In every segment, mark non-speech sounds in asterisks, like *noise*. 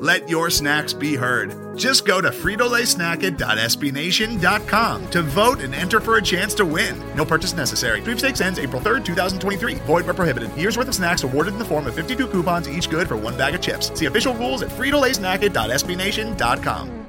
Let your snacks be heard. Just go to fritolaysnacket.sbnation.com to vote and enter for a chance to win. No purchase necessary. Sweepstakes ends April 3rd, 2023. Void where prohibited. Year's worth of snacks awarded in the form of 52 coupons, each good for one bag of chips. See official rules at fritolaysnacket.sbnation.com.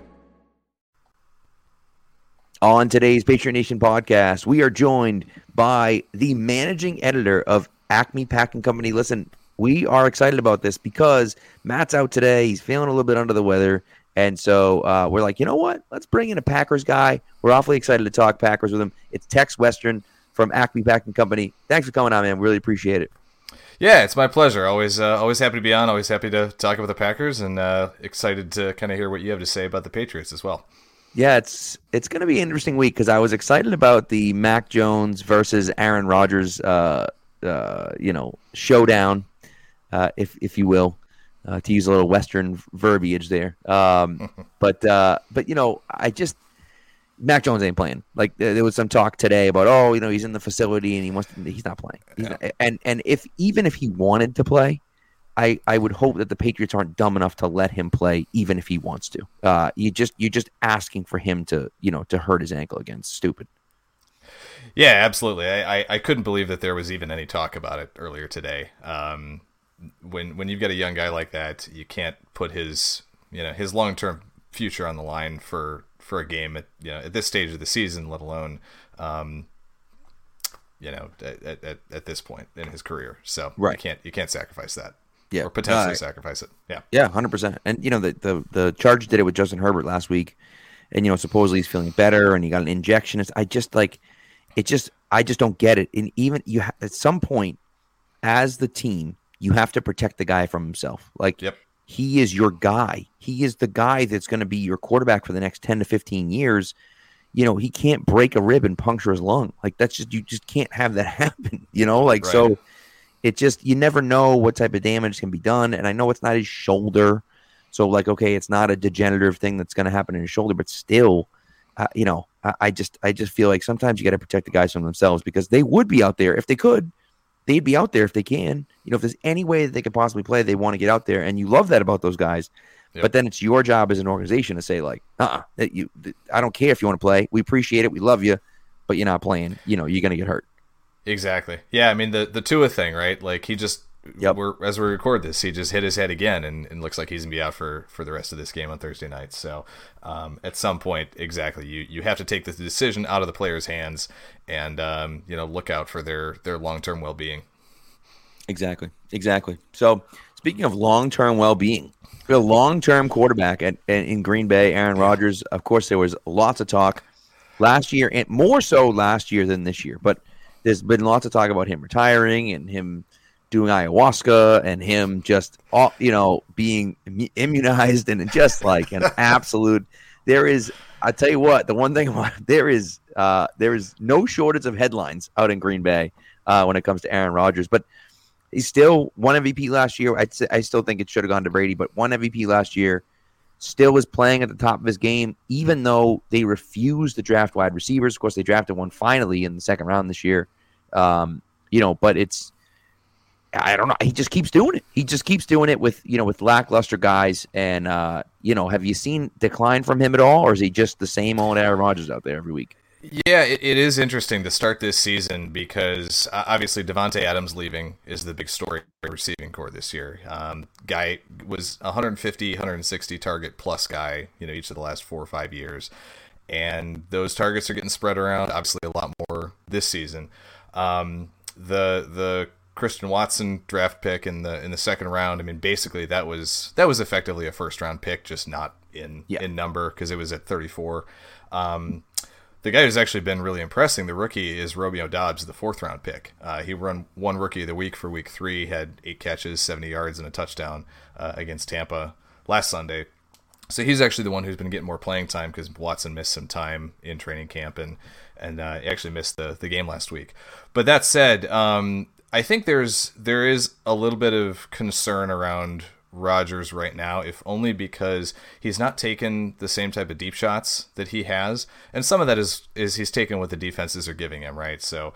On today's Patriot Nation podcast, we are joined by the managing editor of Acme Packing Company. Listen, we are excited about this because Matt's out today. He's feeling a little bit under the weather. And so uh, we're like, you know what? Let's bring in a Packers guy. We're awfully excited to talk Packers with him. It's Tex Western from Acme Packing Company. Thanks for coming on, man. Really appreciate it. Yeah, it's my pleasure. Always, uh, always happy to be on. Always happy to talk about the Packers, and uh, excited to kind of hear what you have to say about the Patriots as well. Yeah, it's it's going to be an interesting week because I was excited about the Mac Jones versus Aaron Rodgers, uh, uh, you know, showdown if if you will, uh, to use a little Western verbiage there. Um, *laughs* but uh, but you know, I just Mac Jones ain't playing. Like there was some talk today about oh, you know, he's in the facility and he wants to, he's not playing. He's yeah. not, and and if even if he wanted to play, I, I would hope that the Patriots aren't dumb enough to let him play, even if he wants to. Uh, you just you're just asking for him to you know to hurt his ankle again. Stupid. Yeah, absolutely. I, I, I couldn't believe that there was even any talk about it earlier today. Um, when when you've got a young guy like that, you can't put his you know his long term future on the line for for a game at you know at this stage of the season, let alone um, you know at, at, at this point in his career. So right. you can't you can't sacrifice that. Yeah, or potentially uh, sacrifice it. Yeah, yeah, hundred percent. And you know the the the Chargers did it with Justin Herbert last week, and you know supposedly he's feeling better and he got an injection. I just like it. Just I just don't get it. And even you ha- at some point as the team you have to protect the guy from himself. Like yep. he is your guy. He is the guy that's going to be your quarterback for the next 10 to 15 years. You know, he can't break a rib and puncture his lung. Like that's just you just can't have that *laughs* happen, you know? Like right. so it just you never know what type of damage can be done and I know it's not his shoulder. So like okay, it's not a degenerative thing that's going to happen in his shoulder, but still uh, you know, I, I just I just feel like sometimes you got to protect the guys from themselves because they would be out there if they could they'd be out there if they can. You know, if there's any way that they could possibly play, they want to get out there, and you love that about those guys. Yep. But then it's your job as an organization to say like, uh, uh you, I don't care if you want to play. We appreciate it. We love you, but you're not playing. You know, you're gonna get hurt. Exactly. Yeah. I mean, the the Tua thing, right? Like he just Yep. We're, as we record this, he just hit his head again, and, and looks like he's gonna be out for, for the rest of this game on Thursday night. So, um, at some point, exactly, you you have to take the decision out of the players' hands, and um, you know look out for their their long term well being. Exactly. Exactly. So speaking of long term well being, a long term quarterback at, at, in Green Bay, Aaron Rodgers. Of course, there was lots of talk last year, and more so last year than this year. But there's been lots of talk about him retiring and him doing ayahuasca and him just all you know being immunized and just like an *laughs* absolute. There is, I tell you what, the one thing *laughs* about there is uh, there is no shortage of headlines out in Green Bay uh, when it comes to Aaron Rodgers, but He's still won MVP last year. I'd say, I still think it should have gone to Brady, but won MVP last year. Still was playing at the top of his game, even though they refused to draft wide receivers. Of course, they drafted one finally in the second round this year. Um, you know, but it's I don't know. He just keeps doing it. He just keeps doing it with you know with lackluster guys. And uh, you know, have you seen decline from him at all, or is he just the same old Aaron Rodgers out there every week? Yeah, it, it is interesting to start this season because uh, obviously Davante Adams leaving is the big story receiving corps this year. Um, guy was 150, 160 target plus guy, you know, each of the last four or five years, and those targets are getting spread around. Obviously, a lot more this season. Um, the the Christian Watson draft pick in the in the second round. I mean, basically that was that was effectively a first round pick, just not in yeah. in number because it was at 34. Um, the guy who's actually been really impressing, the rookie, is Romeo Doubs, the fourth round pick. Uh, he run one rookie of the week for week three, had eight catches, 70 yards, and a touchdown uh, against Tampa last Sunday. So he's actually the one who's been getting more playing time because Watson missed some time in training camp and and uh, actually missed the the game last week. But that said, um, I think there's there is a little bit of concern around Rodgers right now, if only because he's not taken the same type of deep shots that he has, and some of that is is he's taken what the defenses are giving him, right? So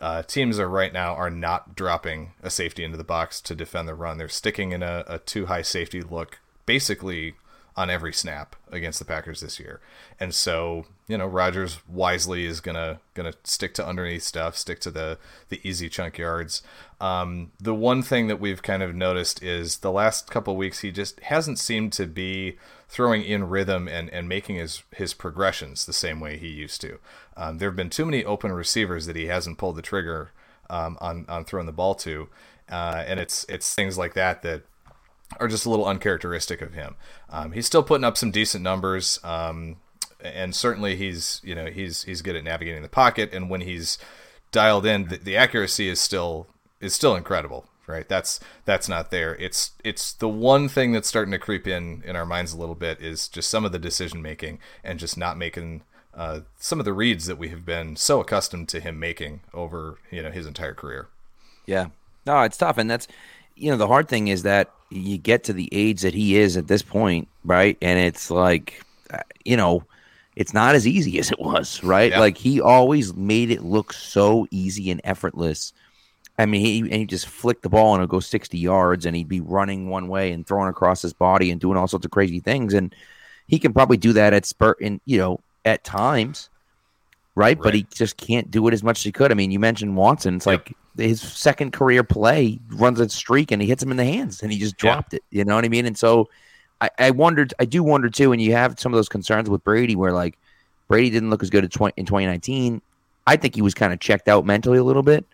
uh, teams are right now are not dropping a safety into the box to defend the run. They're sticking in a, a too high safety look, basically on every snap against the Packers this year. And so, you know, Rodgers wisely is gonna gonna stick to underneath stuff, stick to the the easy chunk yards. Um, the one thing that we've kind of noticed is the last couple weeks he just hasn't seemed to be throwing in rhythm and, and making his his progressions the same way he used to. Um, there have been too many open receivers that he hasn't pulled the trigger um, on on throwing the ball to, uh, and it's it's things like that that are just a little uncharacteristic of him. Um, he's still putting up some decent numbers, um, and certainly he's you know he's he's good at navigating the pocket. And when he's dialed in, the, the accuracy is still is still incredible. Right, that's that's not there. It's it's the one thing that's starting to creep in in our minds a little bit is just some of the decision making and just not making uh, some of the reads that we have been so accustomed to him making over you know his entire career. Yeah, no, it's tough, and that's you know the hard thing is that you get to the age that he is at this point, right? And it's like, uh, you know, it's not as easy *laughs* as it was, right? Yeah. Like he always made it look so easy and effortless. I mean, he and he just flicked the ball and it'd go 60 yards and he'd be running one way and throwing across his body and doing all sorts of crazy things. And he can probably do that at spurt in, you know, at times. Right? right? But he just can't do it as much as he could. I mean, you mentioned Watson. It's yep. like his second career play runs a streak and he hits him in the hands and he just dropped yeah. it. You know what I mean? And so I, I wondered, I do wonder too, when you have some of those concerns with Brady, where like Brady didn't look as good in 2019. I think he was kind of checked out mentally a little bit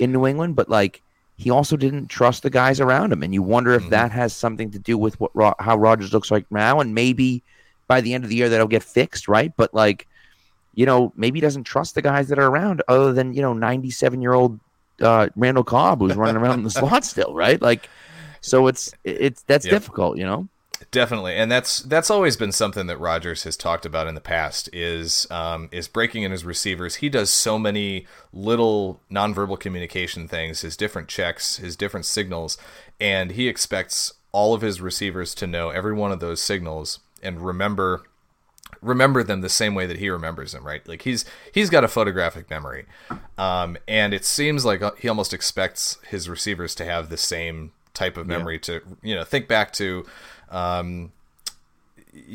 in New England, but like he also didn't trust the guys around him, and you wonder if mm-hmm. that has something to do with what how Rodgers looks like now, and maybe by the end of the year that'll get fixed, right? But like, you know, maybe he doesn't trust the guys that are around, other than you know, ninety seven year old uh, Randall Cobb who's running around in the *laughs* slot still, right? Like, so it's it's that's yep. difficult, you know. Definitely, and that's that's always been something that Rodgers has talked about in the past is um, is breaking in his receivers. He does so many little nonverbal communication things, his different checks, his different signals, and he expects all of his receivers to know every one of those signals and remember remember them the same way that he remembers them, right? Like he's he's got a photographic memory, um, and it seems like uh, he almost expects his receivers to have the same type of memory yeah. to you know think back to um,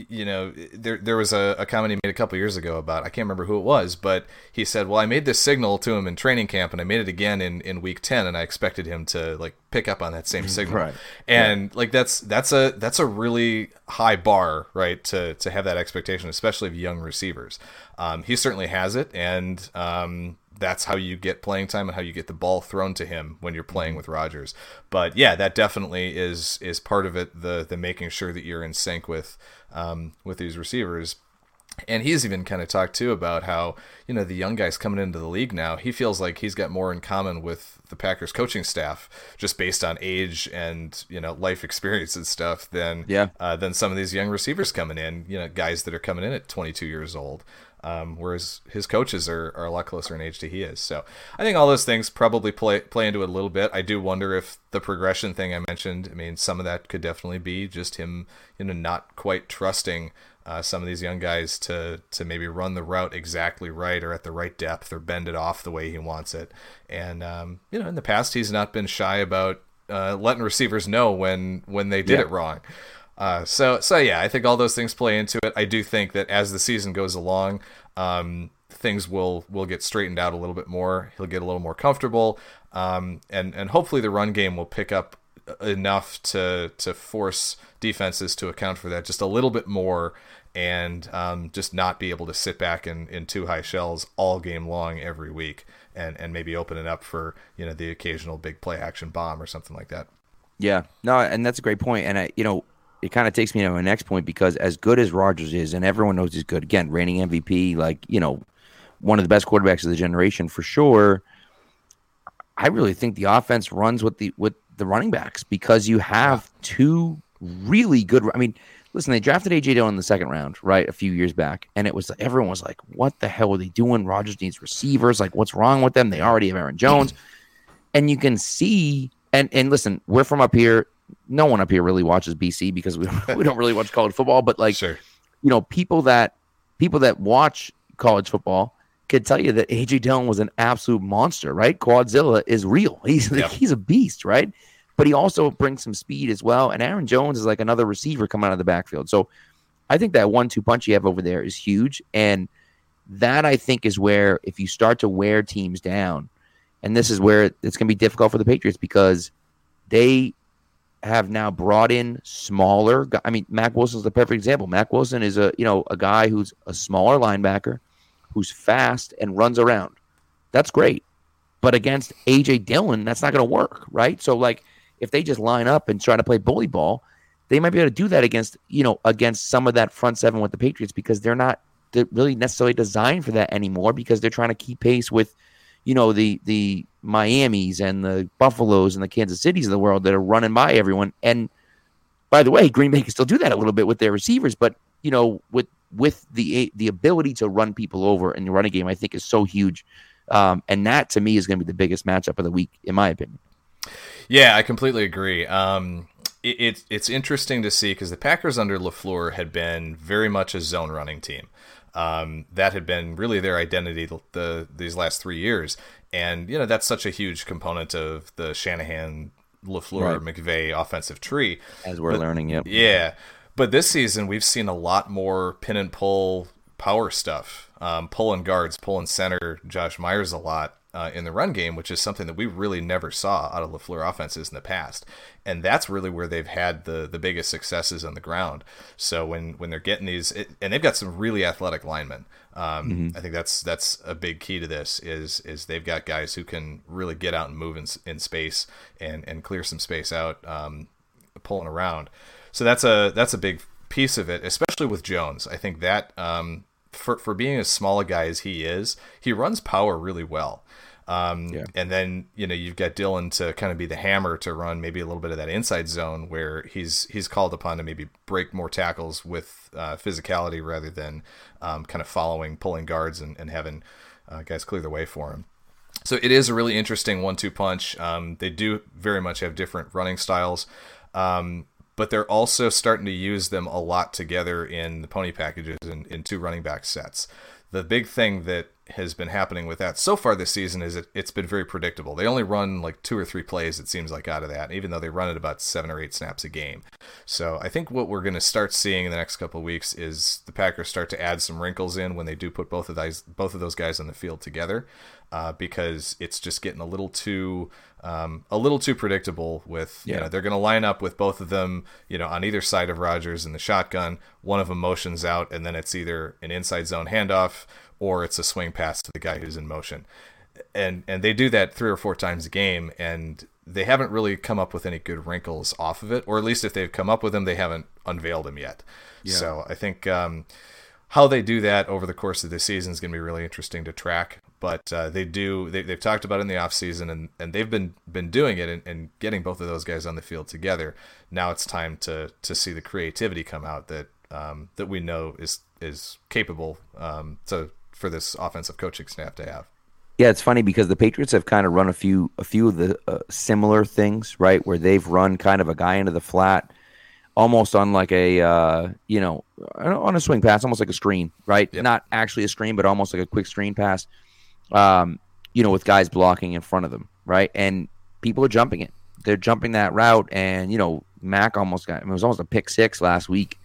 you know, there there was a, a comment he made a couple years ago about I can't remember who it was, but he said, "Well, I made this signal to him in training camp, and I made it again in, in week ten, and I expected him to like pick up on that same *laughs* signal." Right. And yeah. like that's that's a that's a really high bar, right? To to have that expectation, especially of young receivers. Um, he certainly has it, and um, that's how you get playing time and how you get the ball thrown to him when you're playing mm-hmm. with Rodgers. But yeah, that definitely is is part of it. The the making sure that you're in sync with um, with these receivers. And he's even kind of talked too about how you know the young guys coming into the league now. He feels like he's got more in common with the Packers coaching staff just based on age and you know life experience and stuff than yeah uh, than some of these young receivers coming in. You know, guys that are coming in at 22 years old. Um, whereas his coaches are, are a lot closer in age to he is. So I think all those things probably play play into it a little bit. I do wonder if the progression thing I mentioned, I mean, some of that could definitely be just him, you know, not quite trusting uh, some of these young guys to to maybe run the route exactly right or at the right depth or bend it off the way he wants it. And um, you know, in the past, he's not been shy about uh, letting receivers know when when they did yeah. it wrong. Uh, so so yeah, I think all those things play into it. I do think that as the season goes along, um, things will will get straightened out a little bit more. He'll get a little more comfortable, um, and and hopefully the run game will pick up enough to to force defenses to account for that just a little bit more and um, just not be able to sit back in, in two high shells all game long every week and, and maybe open it up for you know the occasional big play action bomb or something like that. Yeah, no, and that's a great point. And I, you know, it kind of takes me to my next point because as good as Rodgers is, and everyone knows he's good, again, reigning MVP, like, you know, one of the best quarterbacks of the generation for sure. I really think the offense runs with the with the running backs because you have two really good. I mean, listen, they drafted AJ Dillon in the second round, right, a few years back, and it was everyone was like, "What the hell are they doing?" Rodgers needs receivers. Like, what's wrong with them? They already have Aaron Jones, and you can see. And and listen, we're from up here. No one up here really watches BC because we *laughs* don't, we don't really watch college football. But like, Sure. you know, people that people that watch college football could tell you that AJ Dillon was an absolute monster, right? Quadzilla is real. He's Yep. *laughs* he's a beast, right? But he also brings some speed as well. And Aaron Jones is like another receiver coming out of the backfield. So I think that one-two punch you have over there is huge. And that I think is where if you start to wear teams down, and this is where it's going to be difficult for the Patriots because they have now brought in smaller. I mean, Mack Wilson's the perfect example. Mack Wilson is a you know a guy who's a smaller linebacker, who's fast and runs around. That's great, but against AJ Dillon, that's not going to work, right? So like, if they just line up and try to play bully ball, they might be able to do that against you know against some of that front seven with the Patriots because they're not really necessarily designed for that anymore because they're trying to keep pace with you know the the Miami's and the Buffaloes and the Kansas Cities of the world that are running by everyone. And by the way, Green Bay can still do that a little bit with their receivers, but you know with with the the ability to run people over in the running game, I think is so huge. Um, and that to me is going to be the biggest matchup of the week, in my opinion. Yeah, I completely agree. Um, it, it's it's interesting to see because the Packers under Lafleur had been very much a zone running team. Um, that had been really their identity the, the these last three years, and you know that's such a huge component of the Shanahan, Lafleur, McVay offensive tree. As we're learning, yep. Yeah, but this season we've seen a lot more pin and pull power stuff, um, pulling guards, pulling center, Josh Myers a lot uh, in the run game, which is something that we really never saw out of Lafleur offenses in the past, and that's really where they've had the the biggest successes on the ground. So when when they're getting these, it, and they've got some really athletic linemen. Um, I think that's that's a big key to this is is they've got guys who can really get out and move in, in space and and clear some space out, um, pulling around. So that's a that's a big piece of it, especially with Jones. I think that um, for for being as small a guy as he is, he runs power really well. Um, Yeah. And then you know you've got Dillon to kind of be the hammer to run maybe a little bit of that inside zone where he's he's called upon to maybe break more tackles with uh, physicality rather than um, kind of following pulling guards and, and having uh, guys clear the way for him. So it is a really interesting one-two punch. Um, they do very much have different running styles, um, but they're also starting to use them a lot together in the pony packages and in two running back sets. The big thing that has been happening with that so far this season is it, it's been very predictable. They only run like two or three plays, it seems like, out of that, even though they run it about seven or eight snaps a game. So I think what we're going to start seeing in the next couple of weeks is the Packers start to add some wrinkles in when they do put both of those both of those guys on the field together, uh, because it's just getting a little too um, a little too predictable. With you Yeah. know they're going to line up with both of them, you know, on either side of Rodgers in the shotgun. One of them motions out, and then it's either an inside zone handoff or it's a swing pass to the guy who's in motion. And and they do that three or four times a game and they haven't really come up with any good wrinkles off of it or at least if they've come up with them they haven't unveiled them yet. So i think um, how they do that over the course of the season is going to be really interesting to track but uh, they do they, they've talked about it in the offseason and, and they've been been doing it and, and getting both of those guys on the field together. Now it's time to to see the creativity come out that um, that we know is is capable um, to for this offensive coaching staff to have Yeah, it's funny because the Patriots have kind of run a few a few of the uh, similar things, right? Where they've run kind of a guy into the flat, almost on like a uh, you know on a swing pass, almost like a screen, right? Yep. Not actually a screen, but almost like a quick screen pass. Um, you know, with guys blocking in front of them, right? And people are jumping it. They're jumping that route, and you know, Mac almost got. It was almost a pick six last week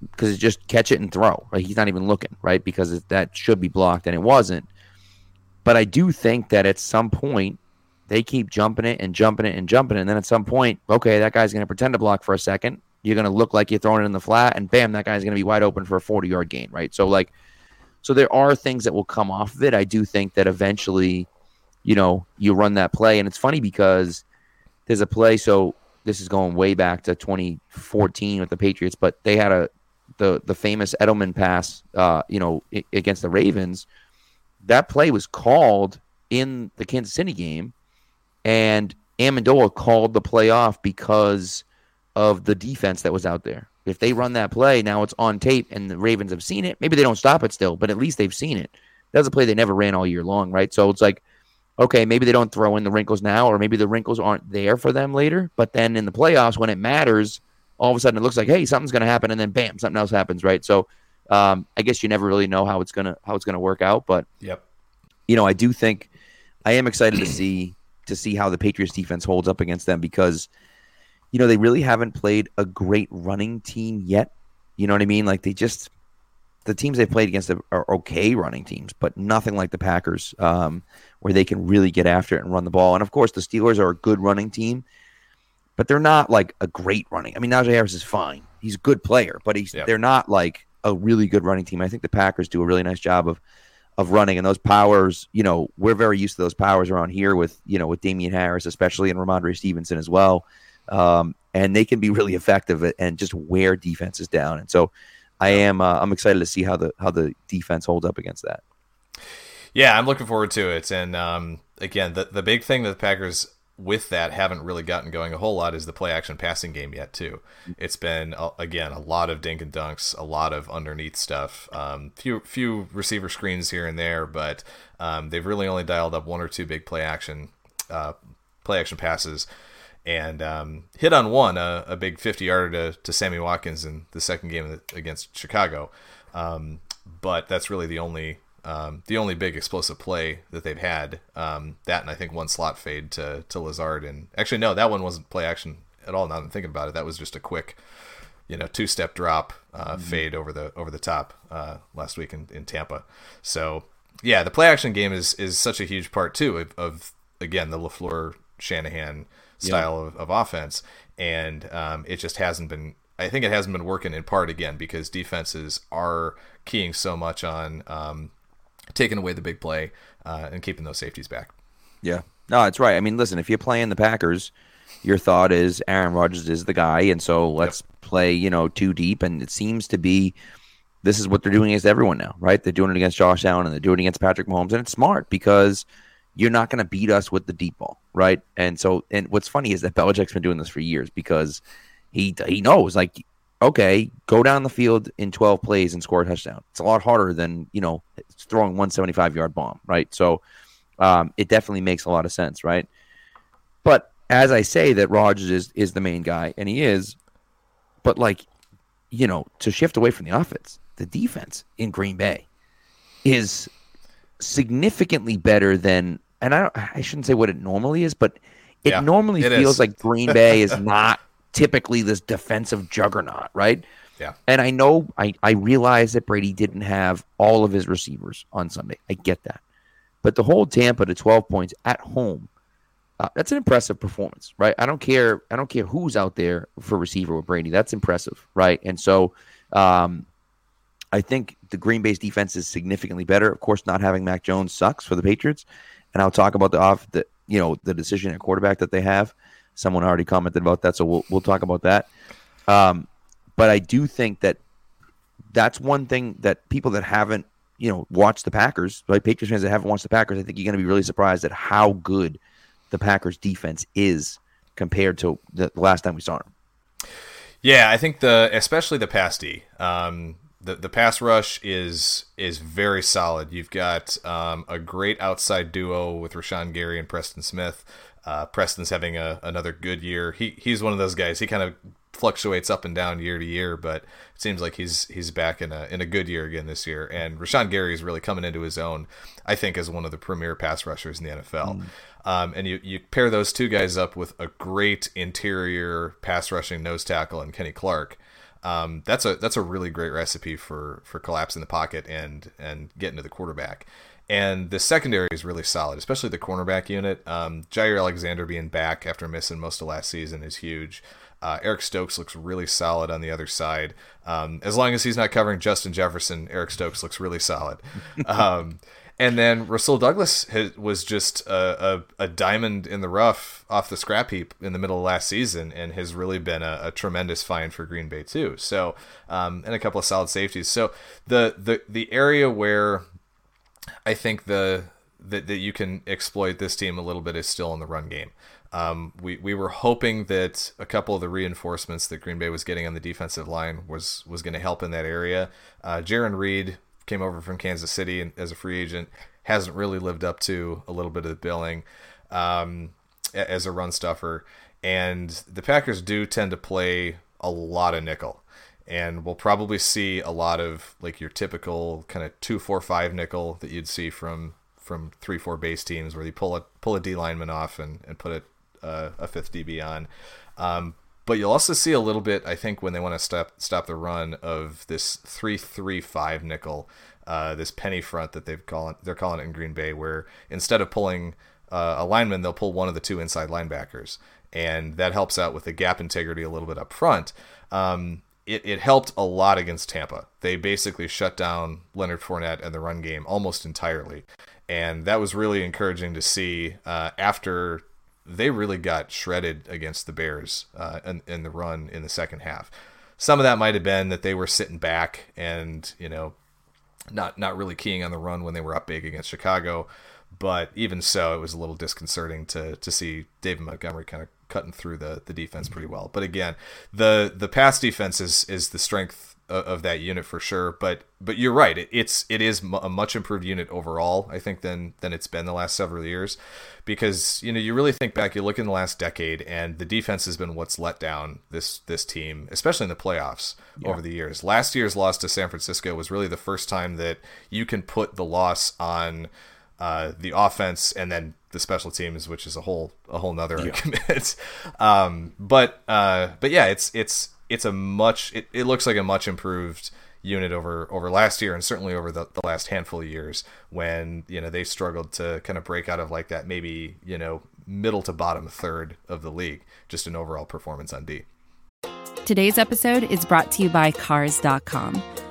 because it's just catch it and throw. Right? He's not even looking, right? Because it, that should be blocked, and it wasn't. But I do think that at some point they keep jumping it and jumping it and jumping it, and then at some point, okay, that guy's going to pretend to block for a second. You're going to look like you're throwing it in the flat, and bam, that guy's going to be wide open for a 40 yard gain, right? So like, so there are things that will come off of it. I do think that eventually, you know, you run that play, and it's funny because there's a play. So this is going way back to 2014 with the Patriots, but they had a the the famous Edelman pass, uh, you know, i- against the Ravens. That play was called in the Kansas City game, and Amendola called the play off because of the defense that was out there. If they run that play, now it's on tape and the Ravens have seen it. Maybe they don't stop it still, but at least they've seen it. That's a play they never ran all year long, right? So it's like, okay, maybe they don't throw in the wrinkles now, or maybe the wrinkles aren't there for them later. But then in the playoffs, when it matters, all of a sudden it looks like, hey, something's going to happen, and then bam, something else happens, right? So um, I guess you never really know how it's gonna how it's gonna work out, but yep. You know, I do think I am excited to see to see how the Patriots defense holds up against them because you know they really haven't played a great running team yet. You know what I mean? Like they just the teams they've played against are okay running teams, but nothing like the Packers, um, where they can really get after it and run the ball. And of course, the Steelers are a good running team, but they're not like a great running. I mean, Najee Harris is fine; he's a good player, but he's yep. they're not like a really good running team. I think the Packers do a really nice job of of running and those powers. You know, we're very used to those powers around here with you know with Damien Harris, especially and Rhamondre Stevenson as well. Um, and they can be really effective and just wear defenses down. And so, I am uh, I'm excited to see how the how the defense holds up against that. Yeah, I'm looking forward to it. And um, again, the the big thing that the Packers with that haven't really gotten going a whole lot is the play action passing game yet too. It's been uh, again a lot of dink and dunks, a lot of underneath stuff, um, few few receiver screens here and there, but um, they've really only dialed up one or two big play action uh, play action passes. And um, hit on one, a, a big 50 yarder to, to Sammy Watkins in the second game against Chicago. Um, but that's really the only um, the only big explosive play that they've had. Um, that and I think one slot fade to to Lazard. And actually, no, that one wasn't play action at all. Now that I'm thinking about it, that was just a quick, you know, two step drop uh, mm-hmm. fade over the over the top uh, last week in, in Tampa. So yeah, the play action game is is such a huge part too of, of again the Lafleur Shanahan style yeah. of, of offense, and um, it just hasn't been. I think it hasn't been working in part again because defenses are keying so much on um, taking away the big play uh, and keeping those safeties back. Yeah, no, that's right. I mean, listen, if you're playing the Packers, your thought is Aaron Rodgers is the guy, and so let's yep. play, you know, too deep. And it seems to be this is what they're doing against everyone now, right? They're doing it against Josh Allen and they're doing it against Patrick Mahomes, and it's smart because you're not going to beat us with the deep ball, right? And so, and what's funny is that Belichick's been doing this for years because he he knows like okay, go down the field in 12 plays and score a touchdown. It's a lot harder than, you know, throwing 175 yard bomb, right? So um, it definitely makes a lot of sense, right? But as I say that Rodgers is, is the main guy, and he is, but like, you know, to shift away from the offense, the defense in Green Bay is significantly better than, and I, I shouldn't say what it normally is, but it yeah, normally it feels is. like Green *laughs* Bay is not typically this defensive juggernaut, right? Yeah. And I know I, I realize that Brady didn't have all of his receivers on Sunday. I get that. But the whole Tampa to 12 points at home, uh, that's an impressive performance, right? I don't care. I don't care who's out there for receiver with Brady. That's impressive, right? And so, um, I think the Green Bay's defense is significantly better. Of course, not having Mac Jones sucks for the Patriots, and I'll talk about the off the you know the decision at quarterback that they have. Someone already commented about that, so we'll we'll talk about that. Um, but I do think that that's one thing that people that haven't you know watched the Packers, like Patriots fans that haven't watched the Packers, I think you're going to be really surprised at how good the Packers defense is compared to the last time we saw them. Yeah, I think the especially the pass D. Um, the the pass rush is is very solid. You've got um, a great outside duo with Rashan Gary and Preston Smith. Uh, Preston's having a, another good year. He he's one of those guys. He kind of fluctuates up and down year to year, but it seems like he's he's back in a in a good year again this year. And Rashan Gary is really coming into his own. I think as one of the premier pass rushers in the NFL. Mm. Um, and you you pair those two guys up with a great interior pass rushing nose tackle and Kenny Clark. Um, that's a that's a really great recipe for for collapsing the pocket and and getting to the quarterback. And the secondary is really solid, especially the cornerback unit. Um, Jaire Alexander being back after missing most of last season is huge. Uh, Eric Stokes looks really solid on the other side. Um, as long as he's not covering Justin Jefferson, Eric Stokes looks really solid. *laughs* Um, and then Rasul Douglas has, was just a, a, a, diamond in the rough off the scrap heap in the middle of last season and has really been a, a tremendous find for Green Bay too. So, um, and a couple of solid safeties. So the, the, the area where I think the that, that you can exploit this team a little bit is still in the run game. Um, we we were hoping that a couple of the reinforcements that Green Bay was getting on the defensive line was was going to help in that area. Uh, Jarran Reed came over from Kansas City as a free agent, hasn't really lived up to a little bit of the billing um, as a run stuffer, and the Packers do tend to play a lot of nickel and we'll probably see a lot of like your typical kind of two four five nickel that you'd see from from three four base teams where they pull a pull a D lineman off and and put a uh, a fifth DB on. Um, but you'll also see a little bit, I think, when they want to stop stop the run of this three three five nickel, uh, this penny front that they've call it, they're calling it in Green Bay, where instead of pulling uh, a lineman, they'll pull one of the two inside linebackers, and that helps out with the gap integrity a little bit up front. Um, it, it helped a lot against Tampa. They basically shut down Leonard Fournette and the run game almost entirely. And that was really encouraging to see uh, after they really got shredded against the Bears uh, in, in the run in the second half. Some of that might have been that they were sitting back and, you know, not not really keying on the run when they were up big against Chicago. But even so, it was a little disconcerting to to see David Montgomery kind of cutting through the the defense pretty well. But again, the the pass defense is is the strength of, of that unit for sure. But but you're right. It, it's it is a much improved unit overall. I think than than it's been the last several years, because you know you really think back. You look in the last decade, and the defense has been what's let down this this team, especially in the playoffs yeah. over the years. Last year's loss to San Francisco was really the first time that you can put the loss on. Uh, the offense and then the special teams, which is a whole a whole nother yeah. argument. *laughs* um, but uh, but yeah, it's it's it's a much it, it looks like a much improved unit over over last year and certainly over the, the last handful of years when you know they struggled to kind of break out of like that maybe you know middle to bottom third of the league just an overall performance on D. Today's episode is brought to you by cars.com.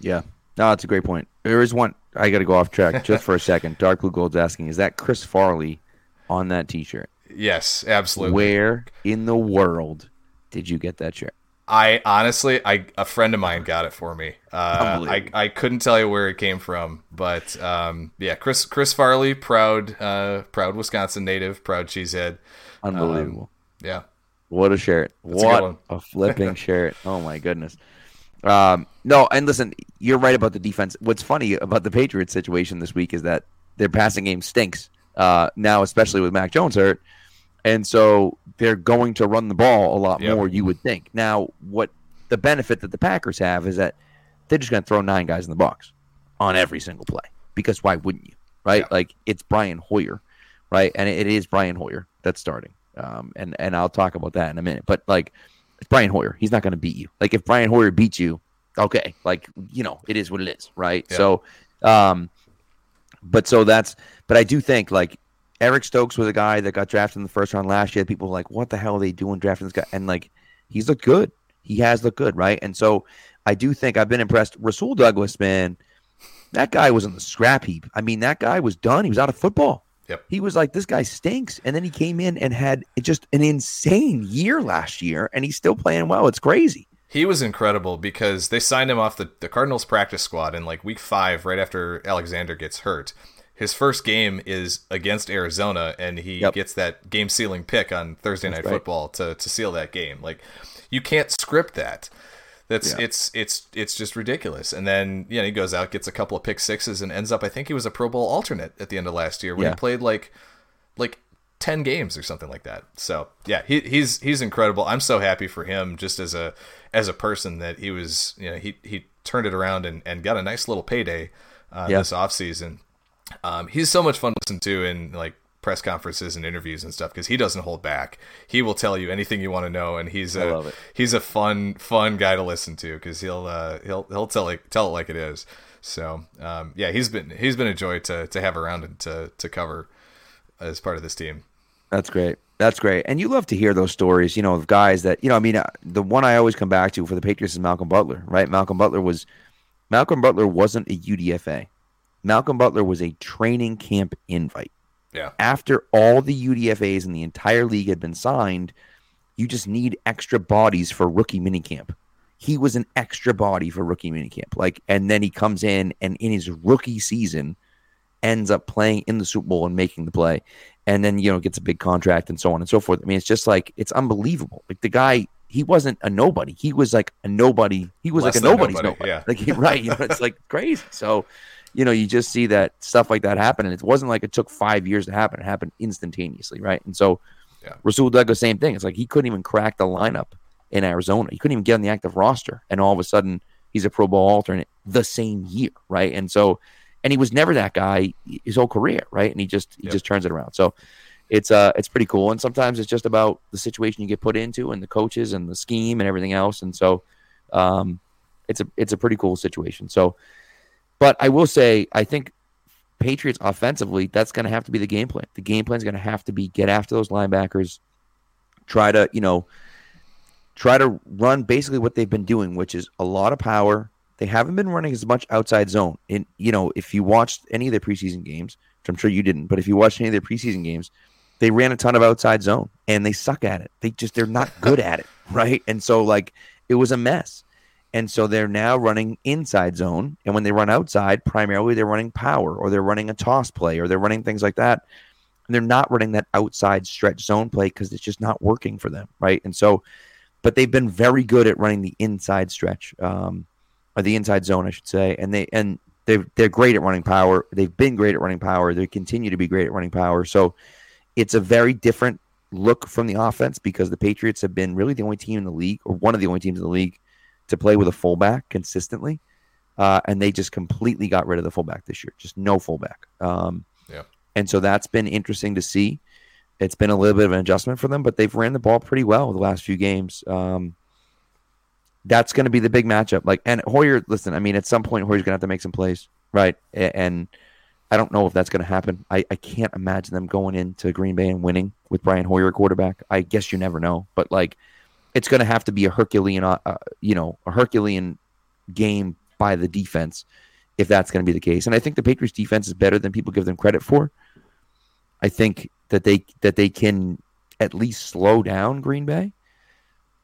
Yeah. No, that's a great point. There is one. I got to go off track *laughs* just for a second. Dark Blue Gold's asking, is that Chris Farley on that T-shirt? Yes, absolutely. Where in the world did you get that shirt? I honestly, I a friend of mine got it for me. Uh, I I couldn't tell you where it came from, but um, yeah, Chris Chris Farley, proud uh, proud Wisconsin native, proud cheesehead. Unbelievable. Um, yeah. What a shirt! That's what a, a flipping *laughs* shirt! Oh my goodness. Um, no, and listen, you're right about the defense. What's funny about the Patriots situation this week is that their passing game stinks uh, now, especially with Mac Jones hurt, and so they're going to run the ball a lot yep. more. You would think. Now, what the benefit that the Packers have is that they're just going to throw nine guys in the box on every single play because why wouldn't you? Right? Yep. Like it's Brian Hoyer, right? And it is Brian Hoyer that's starting. Um, and and I'll talk about that in a minute. But like it's Brian Hoyer. He's not going to beat you. Like if Brian Hoyer beats you, okay, like you know, it is what it is, right? Yeah. So, um, but so that's, but I do think like Eric Stokes was a guy that got drafted in the first round last year. People were like, what the hell are they doing drafting this guy? And like, he's looked good. He has looked good, right? And so I do think I've been impressed. Rasul Douglas, man, that guy was in the scrap heap. I mean, that guy was done. He was out of football. Yep. He was like, this guy stinks. And then he came in and had just an insane year last year, and he's still playing well. It's crazy. He was incredible because they signed him off the, the Cardinals practice squad in like week five, right after Alexander gets hurt. His first game is against Arizona, and he yep. gets that game sealing pick on Thursday That's Night right. Football to, to seal that game. Like, you can't script that. That's yeah. it's it's it's just ridiculous. And then you know he goes out, gets a couple of pick sixes, and ends up. I think he was a Pro Bowl alternate at the end of last year when yeah. he played like like ten games or something like that. So yeah, he, he's he's incredible. I'm so happy for him just as a as a person that he was you know he he turned it around and, and got a nice little payday uh, yeah. this offseason. Um, he's so much fun to listen to and like press conferences and interviews and stuff because he doesn't hold back. He will tell you anything you want to know, and he's a he's a fun fun guy to listen to because he'll uh, he'll he'll tell it tell it like it is. So um, yeah, he's been he's been a joy to to have around and to to cover as part of this team. That's great. That's great. And you love to hear those stories, you know, of guys that, you know, I mean, uh, the one I always come back to for the Patriots is Malcolm Butler, right? Malcolm Butler was Malcolm Butler wasn't a UDFA. Malcolm Butler was a training camp invite. Yeah. After all the UDFAs in the entire league had been signed, you just need extra bodies for rookie minicamp. He was an extra body for rookie minicamp. Like, and then he comes in and in his rookie season ends up playing in the Super Bowl and making the play. And then, you know, gets a big contract and so on and so forth. I mean, it's just like it's unbelievable. Like the guy, he wasn't a nobody. He was like a nobody. He was Less like a nobody's nobody, nobody. yeah. Like he- *laughs* right. You know, it's like crazy. So you know, you just see that stuff like that happen. And it wasn't like it took five years to happen. It happened instantaneously, right? And so Yeah. Rasul Douglas, same thing. It's like he couldn't even crack the lineup in Arizona. He couldn't even get on the active roster. And all of a sudden he's a Pro Bowl alternate the same year, right? And so and he was never that guy his whole career, right? And he just he Yep. just turns it around. So it's uh it's pretty cool. And sometimes it's just about the situation you get put into and the coaches and the scheme and everything else. And so um it's a it's a pretty cool situation. So but I will say, I think Patriots offensively, that's going to have to be the game plan. The game plan is going to have to be get after those linebackers, try to, you know, try to run basically what they've been doing, which is a lot of power. They haven't been running as much outside zone. And, you know, if you watched any of their preseason games, which I'm sure you didn't, but if you watched any of their preseason games, they ran a ton of outside zone and they suck at it. They just they're not good at it, *laughs* right? And so like it was a mess. And so they're now running inside zone. And when they run outside, primarily they're running power or they're running a toss play or they're running things like that. And they're not running that outside stretch zone play because it's just not working for them. Right. And so, but they've been very good at running the inside stretch, um, or the inside zone, I should say. And they, and they're, they're great at running power. They've been great at running power. They continue to be great at running power. So it's a very different look from the offense because the Patriots have been really the only team in the league or one of the only teams in the league to play with a fullback consistently. Uh, and they just completely got rid of the fullback this year, just no fullback. Um, Yeah. And so that's been interesting to see. It's been a little bit of an adjustment for them, but they've ran the ball pretty well the last few games. Um, that's going to be the big matchup. Like, and Hoyer, listen, I mean, at some point, Hoyer's going to have to make some plays, right? And I don't know if that's going to happen. I, I can't imagine them going into Green Bay and winning with Brian Hoyer quarterback. I guess you never know, but like, it's going to have to be a Herculean, uh, uh, you know, a Herculean game by the defense if that's going to be the case. And I think the Patriots defense is better than people give them credit for. I think that they that they can at least slow down Green Bay.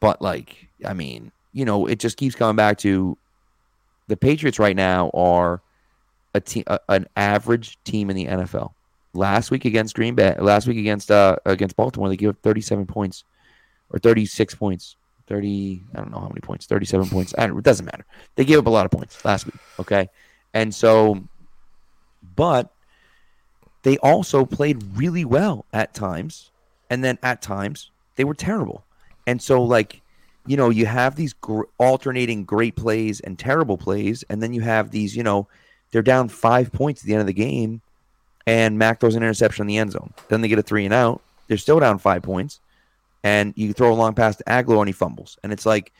But like, I mean, you know, it just keeps coming back to the Patriots right now are a team, a, an average team in the NFL. Last week against Green Bay, last week against uh against Baltimore, they gave up 37 points or 36 points. 30, I don't know how many points, 37 points. It doesn't matter. They gave up a lot of points last week. Okay. And so, but they also played really well at times. And then at times, they were terrible. And so, like, you know, you have these gr- alternating great plays and terrible plays. And then you have these, you know, they're down five points at the end of the game. And Mac throws an interception in the end zone. Then they get a three and out. They're still down five points and you throw a long pass to Agholor and he fumbles. And it's like,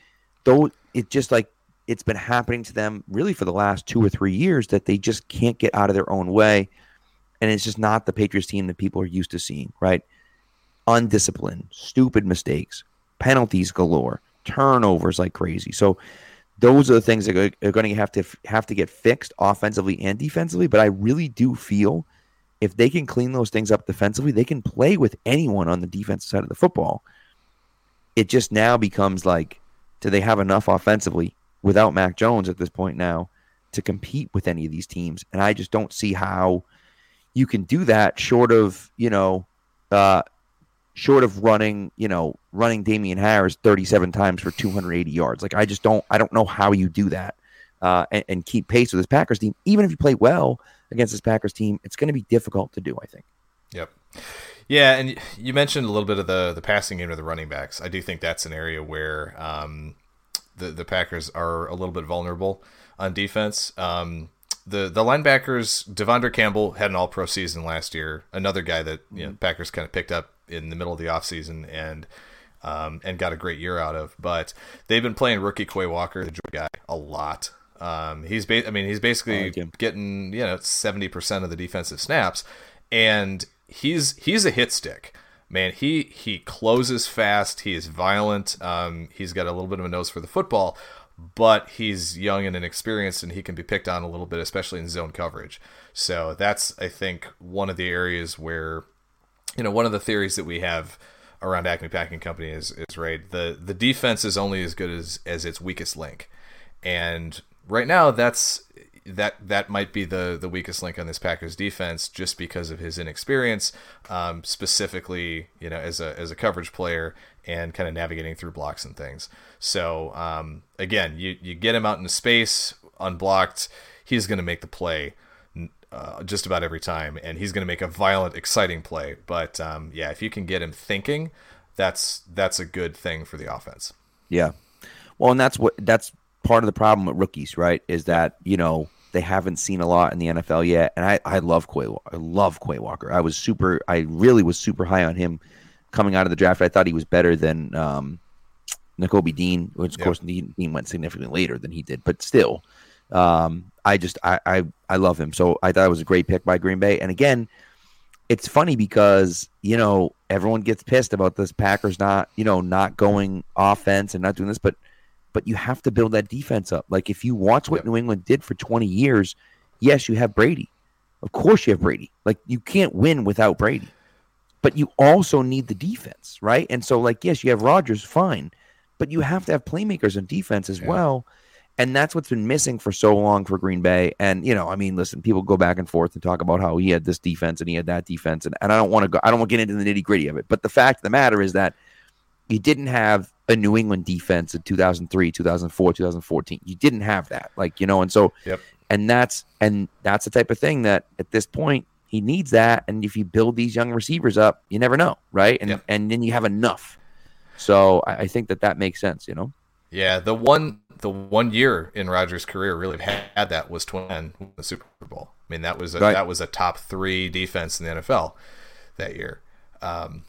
though, it just like it's been happening to them really for the last two or three years that they just can't get out of their own way. And it's just not the Patriots team that people are used to seeing, right? Undisciplined, stupid mistakes, penalties galore, turnovers like crazy. So those are the things that are going to have to have to get fixed offensively and defensively. But I really do feel if they can clean those things up defensively, they can play with anyone on the defensive side of the football. It just now becomes like, do they have enough offensively without Mac Jones at this point now to compete with any of these teams? And I just don't see how you can do that short of, you know, uh, short of running, you know, running Damien Harris 37 times for 280 yards. Like I just don't, I don't know how you do that uh, and, and keep pace with this Packers team. Even if you play well against this Packers team, it's going to be difficult to do. I think. Yep. Yeah, and you mentioned a little bit of the the passing game of the running backs. I do think that's an area where um, the the Packers are a little bit vulnerable on defense. Um, the the linebackers, De'Vondre Campbell had an All Pro season last year. Another guy that you know Packers kind of picked up in the middle of the offseason and um, and got a great year out of. But they've been playing rookie Quay Walker, the guy, a lot. Um, he's ba- I mean he's basically like getting you know seventy percent of the defensive snaps, and he's he's a hit stick. man, he he closes fast. He is violent. Um, he's got a little bit of a nose for the football, but he's young and inexperienced, and he can be picked on a little bit, especially in zone coverage. So that's I think one of the areas where, you know, one of the theories that we have around Acme Packing Company is is right. The the defense is only as good as as its weakest link, and right now that's that that might be the the weakest link on this Packers defense just because of his inexperience, um, specifically you know as a as a coverage player and kind of navigating through blocks and things. So um, again, you you get him out into space unblocked, he's going to make the play. Uh, just about every time, and he's going to make a violent, exciting play. But um, yeah, if you can get him thinking, that's that's a good thing for the offense. Yeah, well, and that's what that's part of the problem with rookies, right? Is that you know they haven't seen a lot in the NFL yet. And I, I love Quay. I love Quay Walker. I was super. I really was super high on him coming out of the draft. I thought he was better than um, Nakobe Dean, which of course Dean, Dean, went significantly later than he did, but still, um, I just I, I I love him. So I thought it was a great pick by Green Bay. And again, it's funny because you know everyone gets pissed about this Packers not you know not going offense and not doing this, but but you have to build that defense up. Like if you watch what yep. New England did for 20 years, yes, you have Brady. Of course you have Brady. Like you can't win without Brady. But you also need the defense, right? And so like yes, you have Rodgers, fine. But you have to have playmakers on defense as yeah. well. And that's what's been missing for so long for Green Bay. And, you know, I mean, listen, people go back and forth and talk about how he had this defense and he had that defense. And, and I don't want to go, I don't want to get into the nitty gritty of it. But the fact of the matter is that he didn't have a New England defense in 2003, 2004, 2014. You didn't have that, like you know, and so, yep. and that's and that's the type of thing that at this point he needs that. And if you build these young receivers up, you never know, right? And yep. and then you have enough. So I, I, think that that makes sense, you know. Yeah, the one the one year in Rodgers' career really had that was 2010 the Super Bowl. I mean, that was a, right. that was a top three defense in the NFL that year. Um,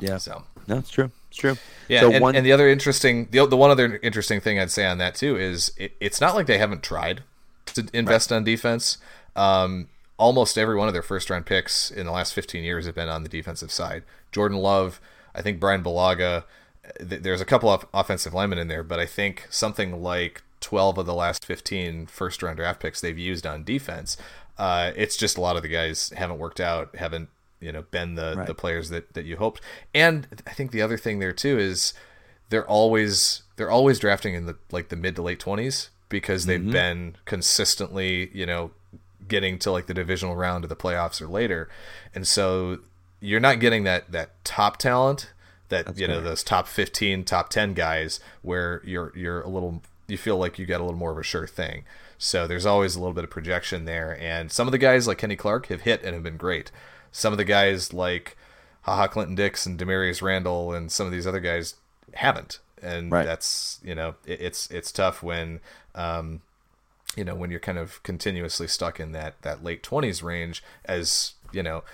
yeah. So no, it's true. It's true. Yeah, so and, one... and the other interesting, the, the one other interesting thing I'd say on that too is it, it's not like they haven't tried to invest right. on defense. Um, almost every one of their first round picks in the last 15 years have been on the defensive side. Jordan Love, I think Brian Bulaga. Th- there's a couple of offensive linemen in there, but I think something like 12 of the last 15 first round draft picks they've used on defense. Uh, it's just a lot of the guys haven't worked out, haven't you know been the right. the players that that you hoped. And I think the other thing there too is they're always they're always drafting in the like the mid to late twenties because they've mm-hmm. been consistently you know getting to like the divisional round of the playoffs or later, and so you're not getting that that top talent that That's you know those top 15 top 10 guys where you're you're a little you feel like you got a little more of a sure thing so there's always a little bit of projection there and some of the guys like kenny clark have hit and have been great some of the guys like haha Clinton Dix and Damarious Randall and some of these other guys haven't, and right. that's you know it, it's it's tough when um, you know when you're kind of continuously stuck in that that late twenties range as you know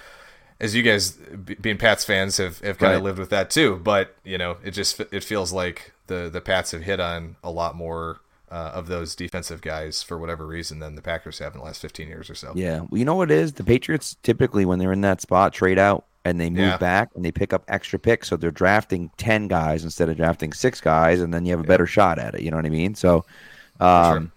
as you guys being Pats fans have, have kind right. of lived with that too. But you know, it just it feels like the the Pats have hit on a lot more uh, of those defensive guys for whatever reason than the Packers have in the last 15 years or so. Yeah. Well, you know what it is? The Patriots typically, when they're in that spot, trade out and they move yeah. back and they pick up extra picks. So they're drafting 10 guys instead of drafting six guys, and then you have a better shot at it. You know what I mean? So um, sure.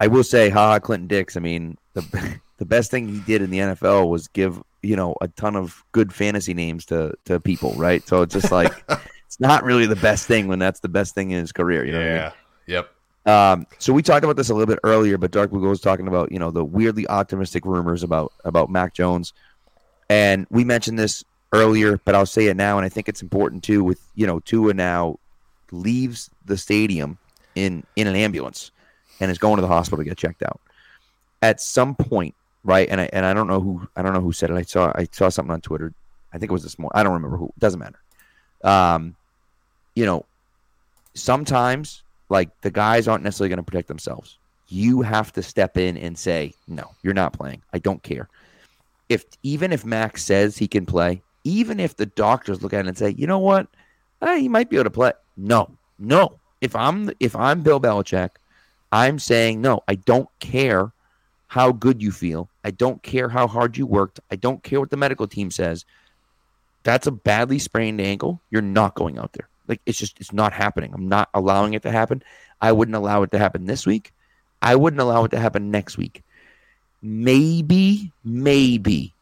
I will say, ha, Clinton Dix, I mean, the, *laughs* the best thing he did in the NFL was give, you know, a ton of good fantasy names to, to people, right? So it's just like, *laughs* it's not really the best thing when that's the best thing in his career. You know yeah. I mean? Yep. Um, so we talked about this a little bit earlier, but Dark Blue was talking about you know the weirdly optimistic rumors about about Mac Jones, and we mentioned this earlier, but I'll say it now, and I think it's important too. With you know Tua now leaves the stadium in in an ambulance and is going to the hospital to get checked out. At some point, right? And I and I don't know who I don't know who said it. I saw I saw something on Twitter. I think it was this morning. I don't remember who. It doesn't matter. Um, you know, sometimes like the guys aren't necessarily going to protect themselves. You have to step in and say, no, you're not playing. I don't care. If even if Mac says he can play, even if the doctors look at it and say, you know what, eh, he might be able to play. No, no. If I'm if I'm Bill Belichick, I'm saying no. I don't care how good you feel. I don't care how hard you worked. I don't care what the medical team says. that's a badly sprained ankle. You're not going out there. Like it's just it's not happening. I'm not allowing it to happen. I wouldn't allow it to happen this week. I wouldn't allow it to happen next week. Maybe, maybe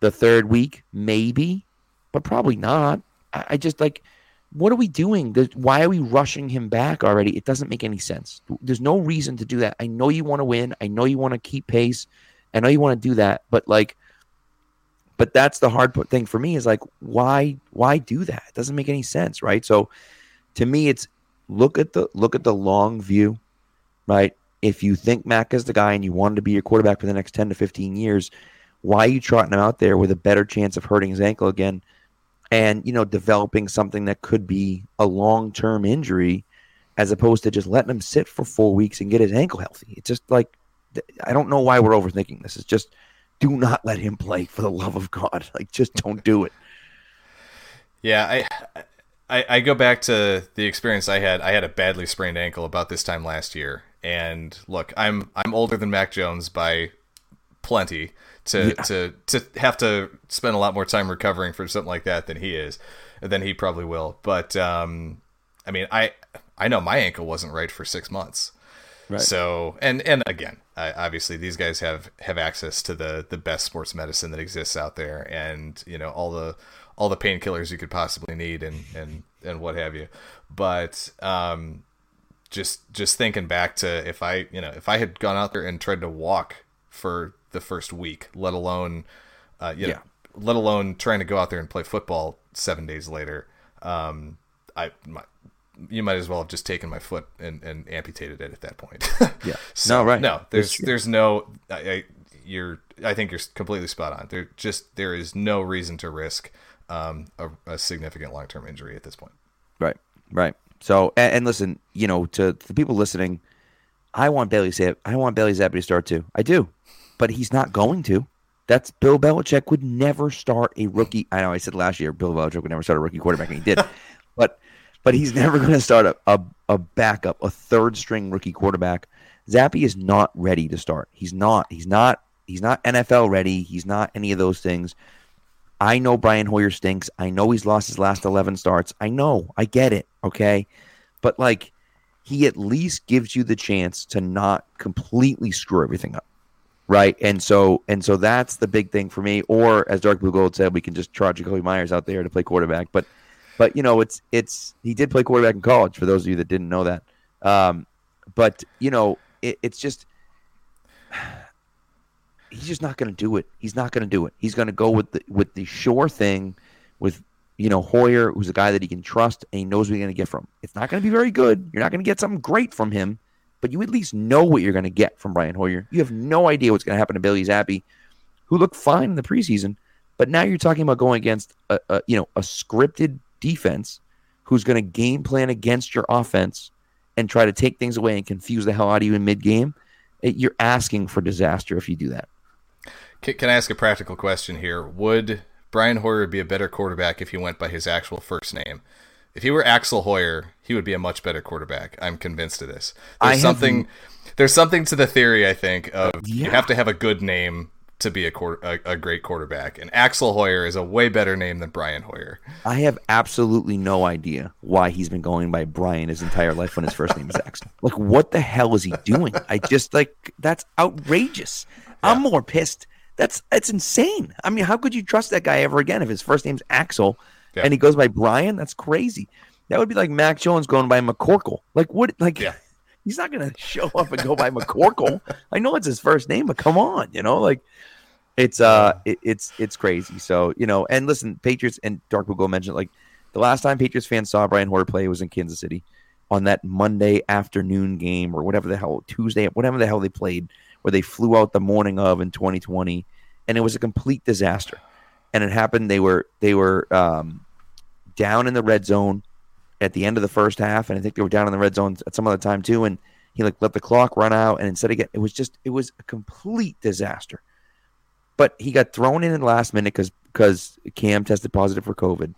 the third week, maybe, but probably not. I, I just like, what are we doing? Why are we rushing him back already? It doesn't make any sense. There's no reason to do that. I know you want to win. I know you want to keep pace. I know you want to do that, but like, but that's the hard thing for me is like, why, why do that? It doesn't make any sense, right? So, to me, it's look at the look at the long view, right? If you think Mac is the guy and you want to be your quarterback for the next 10 to 15 years, why are you trotting him out there with a better chance of hurting his ankle again and, you know, developing something that could be a long term injury as opposed to just letting him sit for four weeks and get his ankle healthy? It's just like, I don't know why we're overthinking this. It's just do not let him play for the love of God. *laughs* Like, just don't do it. Yeah, I I, I go back to the experience I had. I had a badly sprained ankle about this time last year, and look, I'm I'm older than Mac Jones by plenty to yeah. to to have to spend a lot more time recovering for something like that than he is, than he probably will. But um, I mean, I I know my ankle wasn't right for six months. Right. So and and again, I, obviously these guys have have access to the the best sports medicine that exists out there, and you know all the all the painkillers you could possibly need and and and what have you. But um, just just thinking back to if I you know if I had gone out there and tried to walk for the first week, let alone uh, you yeah. know, let alone trying to go out there and play football seven days later, um, I my, you might as well have just taken my foot and, and amputated it at that point. *laughs* yeah. So, no, right. No, there's there's no. I, I, you're. I think you're completely spot on. There just there is no reason to risk um, a, a significant long term injury at this point. Right, right. So, and, and, listen, you know, to the people listening, I want Bailey Zappe. I want Bailey Zappe to start too. I do, but he's not going to. That's Bill Belichick would never start a rookie. I know I said last year Bill Belichick would never start a rookie quarterback, and he did. *laughs* but but he's *laughs* never going to start a, a, a backup, a third string rookie quarterback. Zappe is not ready to start. He's not. He's not. He's not NFL ready. He's not any of those things. I know Brian Hoyer stinks. I know he's lost his last 11 starts. I know. I get it. Okay. But like, he at least gives you the chance to not completely screw everything up. Right. And so, and so that's the big thing for me. Or as Dark Blue Gold said, we can just charge Jakobi Meyers out there to play quarterback. But, but, you know, it's, it's, he did play quarterback in college for those of you that didn't know that. Um, but, you know, it, it's just, *sighs* he's just not going to do it. He's not going to do it. He's going to go with the with the sure thing, with you know Hoyer, who's a guy that he can trust and he knows what he's going to get from. It's not going to be very good. You're not going to get something great from him, but you at least know what you're going to get from Brian Hoyer. You have no idea what's going to happen to Bailey Zappe, who looked fine in the preseason, but now you're talking about going against a, a you know a scripted defense who's going to game plan against your offense and try to take things away and confuse the hell out of you in mid game. You're asking for disaster if you do that. Can, can I ask a practical question here? Would Brian Hoyer be a better quarterback if he went by his actual first name? If he were Axel Hoyer, he would be a much better quarterback. I'm convinced of this. There's I something have... there's something to the theory I think of yeah. you have to have a good name to be a, a, a great quarterback. And Axel Hoyer is a way better name than Brian Hoyer. I have absolutely no idea why he's been going by Brian his entire life when his first name is Axel. *laughs* Like, what the hell is he doing? I just like that's outrageous. Yeah. I'm more pissed that's that's insane. I mean, how could you trust that guy ever again if his first name's Axel yeah. and he goes by Brian? That's crazy. That would be like Mac Jones going by McCorkle. Like what? Like yeah. He's not gonna show up and go by McCorkle. I know it's his first name, but come on, you know, like it's uh, it, it's it's crazy. So you know, and listen, Patriots and Dark Google mentioned like the last time Patriots fans saw Brian Hoyer play was in Kansas City on that Monday afternoon game or whatever the hell Tuesday, whatever the hell they played where they flew out the morning of in 2020, and it was a complete disaster. And it happened. They were they were um, down in the red zone at the end of the first half, and I think they were down in the red zone at some other time too. And he like let the clock run out, and instead of get it was just it was a complete disaster. But he got thrown in at the last minute because because Cam tested positive for COVID.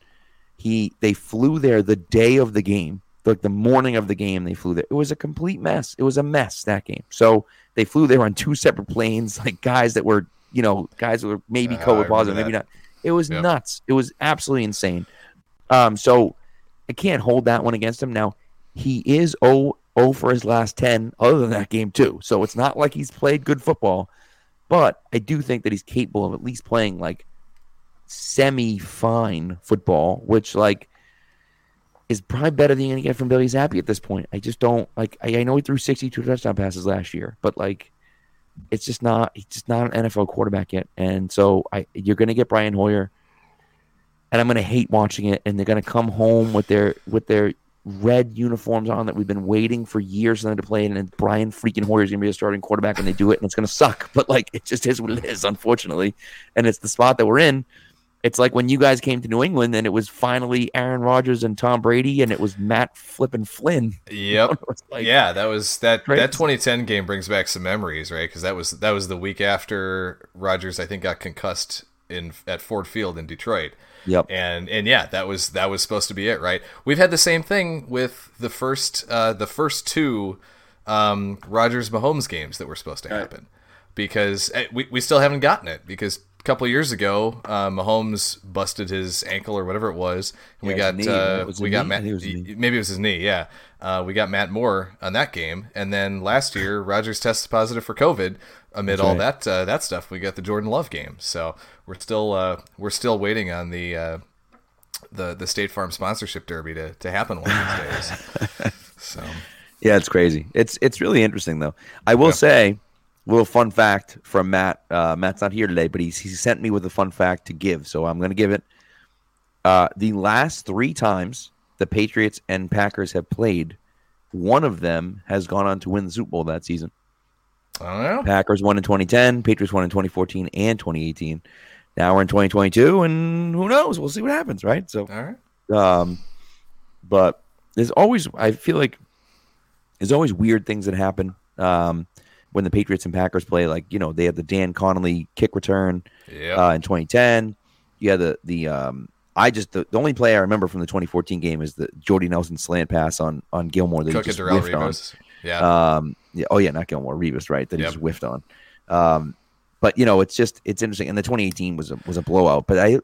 He they flew there the day of the game, like the morning of the game. They flew there. It was a complete mess. It was a mess that game. So they flew there on two separate planes, *laughs* like guys that were, you know, guys that were maybe uh, COVID positive, maybe not. It was Yep. nuts. It was absolutely insane. Um, so I can't hold that one against him. Now he is 0, 0 for his last 10 other than that game too. So it's not like he's played good football, but I do think that he's capable of at least playing like semi fine football, which like is probably better than you're gonna get from Bailey Zappe at this point. I just don't like I, I know he threw 62 touchdown passes last year, but like it's just not he's just not an NFL quarterback yet. And so I you're gonna get Brian Hoyer and I'm gonna hate watching it and they're gonna come home with their with their red uniforms on that we've been waiting for years for them to play in, and Brian freaking Hoyer is gonna be a starting quarterback and they do it and it's gonna suck. *laughs* But like it just is what it is, unfortunately. And it's the spot that we're in. It's like when you guys came to New England and it was finally Aaron Rodgers and Tom Brady and it was Matt flipping Flynn. *laughs* Yep. Like- yeah, that was that. That 2010 game brings back some memories, right? Because that was that was the week after Rodgers, I think, got concussed in at Ford Field in Detroit. Yep. And and yeah, that was that was supposed to be it, right? We've had the same thing with the first uh, the first two um, Rodgers Mahomes games that were supposed to happen because eh, we we still haven't gotten it because. A couple years ago, uh, Mahomes busted his ankle or whatever it was. And we got uh, we got knee? Matt. it. Maybe it was his knee. Yeah, uh, we got Matt Moore on that game, and then last year *laughs* Rodgers tested positive for COVID. Amid That's all right. that uh, that stuff, we got the Jordan Love game. So we're still uh, we're still waiting on the uh, the the State Farm sponsorship derby to, to happen one of these days. *laughs* so Yeah, it's crazy. It's it's really interesting though. I will say, little fun fact from Matt. Uh, Matt's not here today, but he's he sent me with a fun fact to give, so I'm going to give it. Uh, the last three times the Patriots and Packers have played, one of them has gone on to win the Super Bowl that season. I don't know. Packers won in 2010, Patriots won in 2014 and 2018. Now we're in 2022, and who knows? We'll see what happens, right? So All right. um, but there's always I feel like there's always weird things that happen um, when the Patriots and Packers play. Like you know they had the Dan Connolly kick return Yeah. uh, in 2010. You had the the um, I just the, the only play I remember from the 2014 game is the Jordy Nelson slant pass on on Gilmore that Cook he just whiffed on. Yeah. Um, yeah, oh yeah, not Gilmore, Revis, right? That he just whiffed on. Um, but you know, it's just it's interesting. And the 2018 was a was a blowout. But I,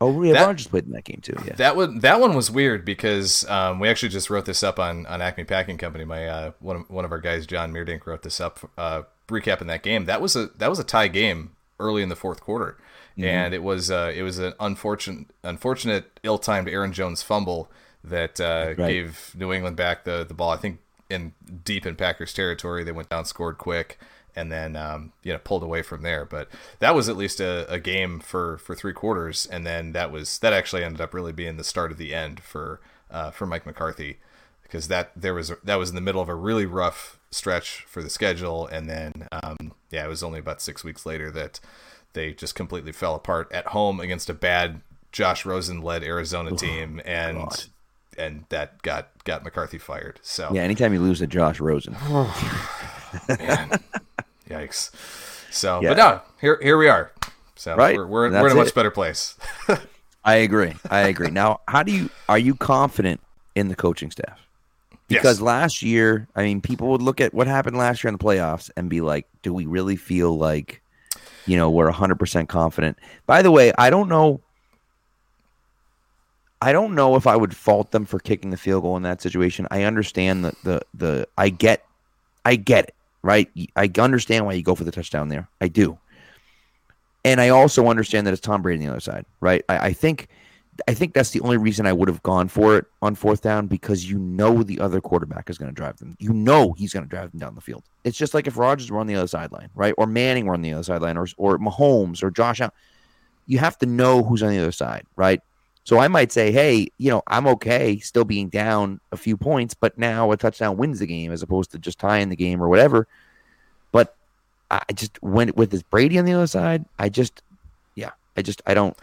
oh yeah, That- Rodgers played in that game too. Yeah, That one that one was weird because um, we actually just wrote this up on, on Acme Packing Company. My uh, one of one of our guys, Jon Meerdink, wrote this up uh, recapping that game. That was a that was a tie game early in the fourth quarter, and it was uh, it was an unfortunate unfortunate ill timed Aaron Jones fumble that uh, Right. gave New England back the the ball. I think in deep in Packers territory, they went down, scored quick. And then um, you know pulled away from there, but that was at least a, a game for, for three quarters, and then that was that actually ended up really being the start of the end for uh, for Mike McCarthy, because that there was that was in the middle of a really rough stretch for the schedule, and then um, yeah, it was only about six weeks later that they just completely fell apart at home against a bad Josh Rosen led Arizona team, and God. and that got got McCarthy fired. So yeah. Anytime you lose to Josh Rosen, *sighs* man. Yikes. So, Yeah. but no, here here we are. So Right. we're we're, we're in a much it. better place. *laughs* I agree. I agree. now, how do you are you confident in the coaching staff? Because Yes. last year, I mean, people would look at what happened last year in the playoffs and be like, "Do we really feel like, you know, we're 100% confident?" By the way, I don't know I don't know if I would fault them for kicking the field goal in that situation. I understand the the the I get I get it, right? I understand why you go for the touchdown there. I do. And I also understand that it's Tom Brady on the other side, right? I, I think I think that's the only reason I would have gone for it on fourth down because you know the other quarterback is going to drive them. You know he's going to drive them down the field. It's just like if Rodgers were on the other sideline, right? Or Manning were on the other sideline, or or Mahomes or Josh Allen. You have to know who's on the other side, right? So I might say, hey, you know, I'm okay still being down a few points, but now a touchdown wins the game as opposed to just tying the game or whatever. But I just went with this Brady on the other side, I just, yeah, I just I don't,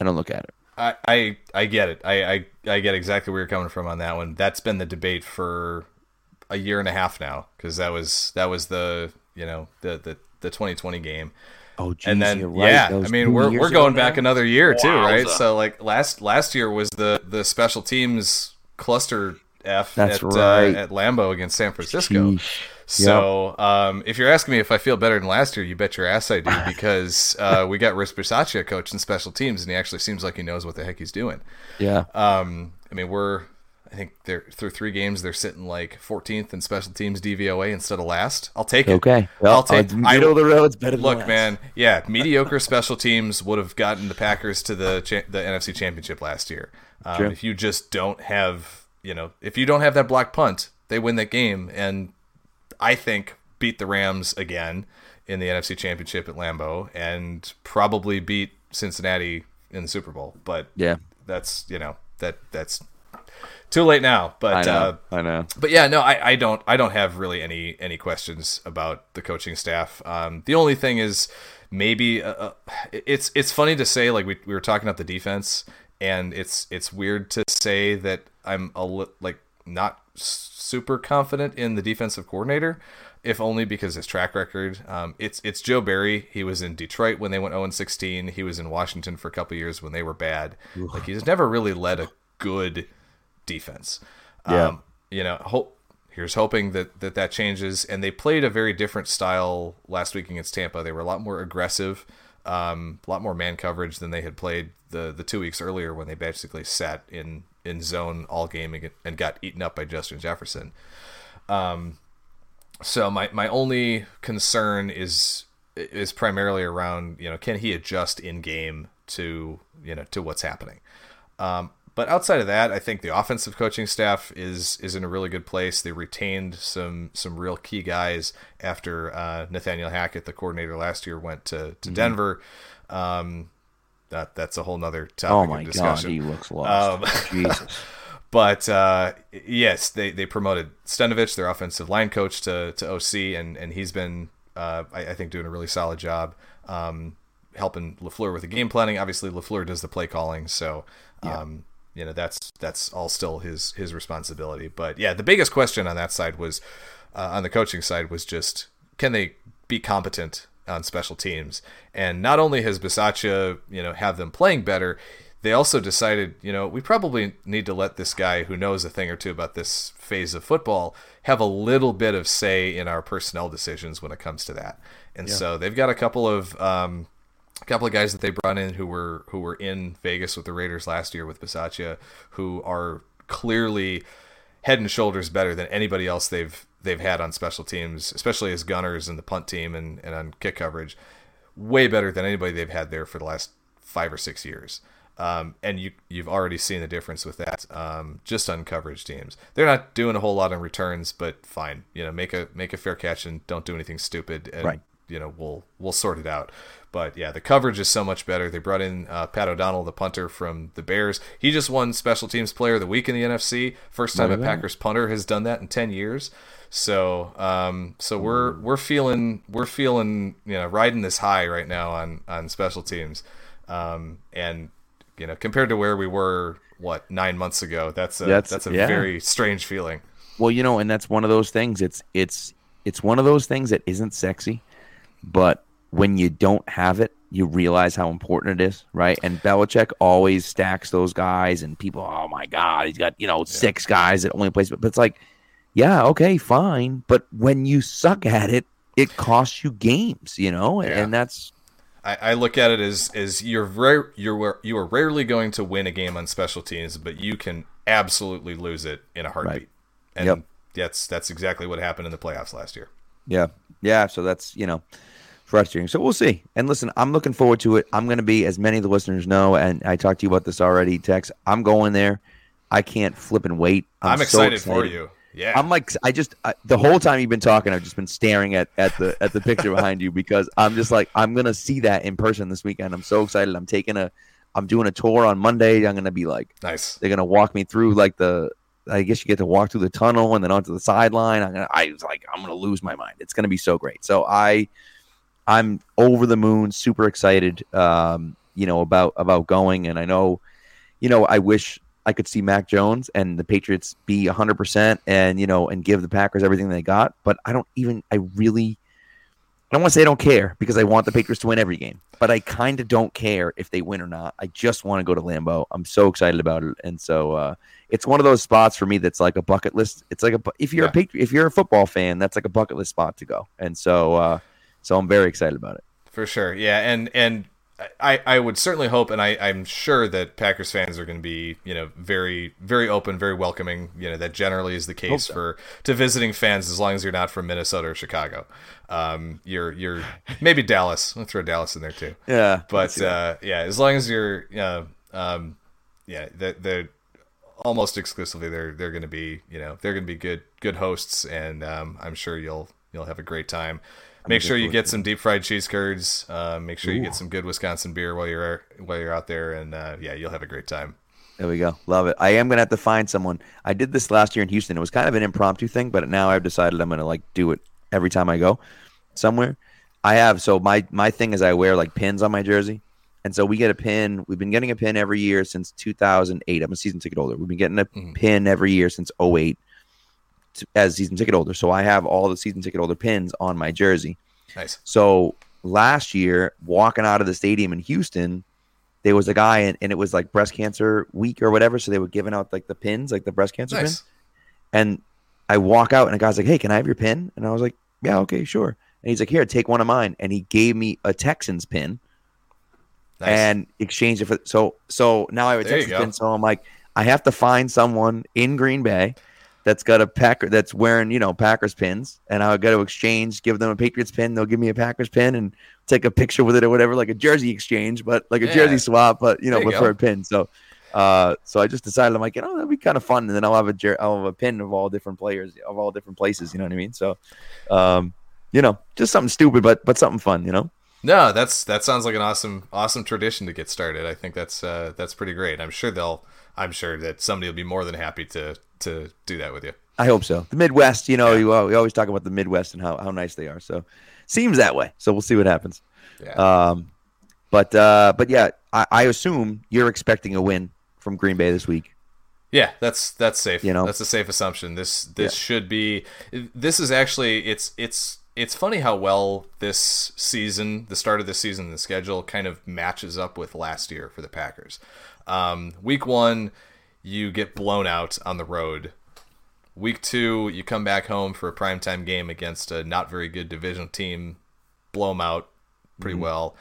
I don't look at it. I, I I get it. I, I I get exactly where you're coming from on that one. That's been the debate for a year and a half now because that was that was the you know the the, the 2020 game. Oh, geez, and then you're right. yeah, That I mean we're we're ago going now? back another year too, right? So like last last year was the the special teams cluster F That's at, right. uh, at Lambeau against San Francisco. So, um, if you're asking me if I feel better than last year, you bet your ass I do *laughs* because uh, we got Rich Bisaccia coaching special teams, and he actually seems like he knows what the heck he's doing. Yeah. Um, I mean, we're I think they're through three games they're sitting like 14th in special teams DVOA instead of last. I'll take it. Okay. Well, I'll take. uh, middle of the road's better than Look, last. man. Yeah, mediocre special teams would have gotten the Packers to the cha- the NFC Championship last year. Um, if you just don't have, you know, if you don't have that block punt, they win that game, and I think beat the Rams again in the NFC Championship at Lambeau, and probably beat Cincinnati in the Super Bowl. But Yeah. that's you know that that's too late now. But I know. uh, I know. but yeah, no, I, I don't I don't have really any any questions about the coaching staff. Um, the only thing is maybe uh, uh, it's it's funny to say like we, we were talking about the defense, and it's it's weird to say that I'm a li- like not super confident in the defensive coordinator. If only because his track record. Um, it's it's Joe Barry. He was in Detroit when they went 0 16. He was in Washington for a couple years when they were bad. Like he's never really led a good defense. Yeah. Um, you know, hope here's hoping that, that that changes. And they played a very different style last week against Tampa. They were a lot more aggressive, um, a lot more man coverage than they had played the the two weeks earlier when they basically sat in in zone all game and, and got eaten up by Justin Jefferson. Um, so my my only concern is is primarily around you know can he adjust in game to you know to what's happening. Um, but outside of that, I think the offensive coaching staff is is in a really good place. They retained some some real key guys after uh, Nathaniel Hackett, the coordinator last year, went to, to Denver. Um, that that's a whole nother topic Oh my god, discussion. he looks lost. Um, Jesus. *laughs* But uh, yes, they, they promoted Stenavich, their offensive line coach, to, to OC, and, and he's been, uh, I, I think, doing a really solid job um, helping Lafleur with the game planning. Obviously, Lafleur does the play calling, so um, you know that's that's all still his his responsibility. But yeah, the biggest question on that side was uh, on the coaching side was just can they be competent on special teams? And not only has Bisaccia, you know, have them playing better, they also decided, you know, we probably need to let this guy who knows a thing or two about this phase of football have a little bit of say in our personnel decisions when it comes to that. And so they've got a couple of um, a couple of guys that they brought in who were who were in Vegas with the Raiders last year with Bisaccia, who are clearly head and shoulders better than anybody else they've they've had on special teams, especially as gunners and the punt team and, and on kick coverage. Way better than anybody they've had there for the last five or six years. Um, and you you've already seen the difference with that um, just on coverage teams. They're not doing a whole lot on returns, but fine. You know, make a make a fair catch and don't do anything stupid. And, Right. You know, we'll we'll sort it out. But yeah, the coverage is so much better. They brought in uh, Pat O'Donnell, the punter from the Bears. He just won Special Teams Player of the Week in the NFC. First time a that. Packers punter has done that in ten years. So, um, so we're we're feeling we're feeling you know riding this high right now on on special teams, um, and you know compared to where we were what nine months ago, that's a that's, That's- a yeah. very strange feeling. Well, you know, and that's one of those things. It's it's it's one of those things that isn't sexy, but when you don't have it, you realize how important it is, right? And Belichick always stacks those guys, and people, oh my god, he's got you know six guys that only plays. But it's like, yeah, okay, fine, but when you suck at it, it costs you games, you know, Yeah. and that's I, I look at it as as you're rare, you're you are rarely going to win a game on special teams, but you can absolutely lose it in a heartbeat. And Yep. that's that's exactly what happened in the playoffs last year. Yeah. Yeah. So that's, you know, frustrating. So we'll see. And listen, I'm looking forward to it. I'm going to be, as many of the listeners know, and I talked to you about this already, Tex. I'm going there. I can't flip and wait. I'm, so excited, for you. Yeah. I'm like, I just, I, the whole time you've been talking, I've just been staring at, at the, at the picture *laughs* behind you because I'm just like, I'm going to see that in person this weekend. I'm so excited. I'm taking a, I'm doing a tour on Monday. I'm going to be like, nice. they're gonna walk me through like the. I guess you get to walk through the tunnel and then onto the sideline. I'm gonna. I was like, I'm gonna lose my mind. It's gonna be so great. So I, I'm over the moon, super excited. Um, you know about about going, and I know, you know, I wish I could see Mac Jones and the Patriots be 100 percent, and you know, and give the Packers everything they got. But I don't even. I really. I don't want to say I don't care because I want the Patriots to win every game, but I kind of don't care if they win or not. I just want to go to Lambeau. I'm so excited about it, and so uh, it's one of those spots for me that's like a bucket list. It's like a if you're Yeah. a Patri- if you're a football fan, that's like a bucket list spot to go, and so uh, so I'm very excited about it. For sure, yeah, and and I, I would certainly hope, and I, I'm sure that Packers fans are going to be, you know, very very open, very welcoming. You know, that generally is the case so. for to visiting fans, as long as you're not from Minnesota or Chicago. Um, you're you're maybe Dallas. I'll throw Dallas in there too. Yeah, But uh, yeah, as long as you're, uh, um, yeah, they're, they're almost exclusively they're they're going to be, you know, they're going to be good good hosts, and um, I'm sure you'll you'll have a great time. Make sure you get some deep fried cheese curds. Uh, make sure you get some good Wisconsin beer while you're while you're out there, and uh, yeah, you'll have a great time. There we go. Love it. I am gonna have to find someone. I did this last year in Houston. It was kind of an impromptu thing, but now I've decided I'm gonna like do it every time I go somewhere. I have so my my thing is I wear like pins on my jersey, and so we get a pin. We've been getting a pin every year since 2008. I'm a season ticket holder. We've been getting a Mhm. pin every year since 08 to, as season ticket holder. So I have all the season ticket holder pins on my jersey. Nice. So last year, walking out of the stadium in Houston, there was a guy, and, and it was like breast cancer week or whatever. So they were giving out like the pins, like the breast cancer pin. Nice. And I walk out, and a guy's like, "Hey, can I have your pin?" And I was like, "Yeah, okay, sure." And he's like, "Here, take one of mine." And he gave me a Texans pin Nice. and exchanged it for. So so now I have a There Texans pin. So I'm like, I have to find someone in Green Bay that's got a Packer that's wearing you know Packers pins, and I got to exchange, give them a Patriots pin, they'll give me a Packers pin, and take a picture with it or whatever, like a jersey exchange, but like a Yeah. jersey swap, but you know, for go. a pin. So. Uh, so I just decided I'm like, you know, that'd be kind of fun, and then I'll have a jer- I'll have a pin of all different players of all different places. You know what I mean? So, um, you know, just something stupid, but but something fun. You know? No, that's that sounds like an awesome awesome tradition to get started. I think that's uh, that's pretty great. I'm sure they'll. I'm sure that somebody will be more than happy to to do that with you. I hope so. The Midwest, you know, Yeah. you, uh, we always talk about the Midwest and how, how nice they are. So seems that way. So we'll see what happens. Yeah. Um, but uh, but yeah, I, I assume you're expecting a win from Green Bay this week. Yeah, that's that's safe. You know? that's a safe assumption. This this Yeah. should be. This is actually it's it's it's funny how well this season, the start of the season, the schedule kind of matches up with last year for the Packers. Um, week one, you get blown out on the road. Week two, you come back home for a primetime game against a not very good division team, blow them out pretty mm-hmm. well.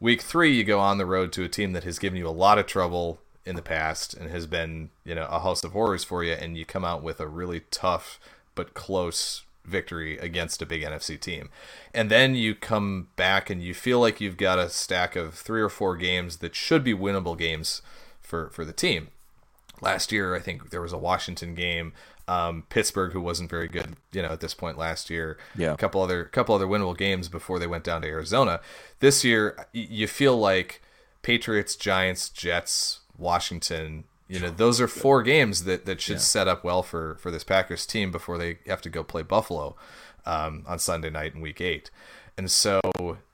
Week three, you go on the road to a team that has given you a lot of trouble in the past and has been, you know, a house of horrors for you, and you come out with a really tough but close victory against a big NFC team. And then you come back and you feel like you've got a stack of three or four games that should be winnable games for, for the team last year i think there was a washington game um, pittsburgh who wasn't very good you know at this point last year. Yeah. a couple other couple other winnable games before they went down to arizona. This year you feel like patriots giants jets washington you know those are four games that, that should set up well for for this packers team before they have to go play buffalo um, on sunday night in week eight. And so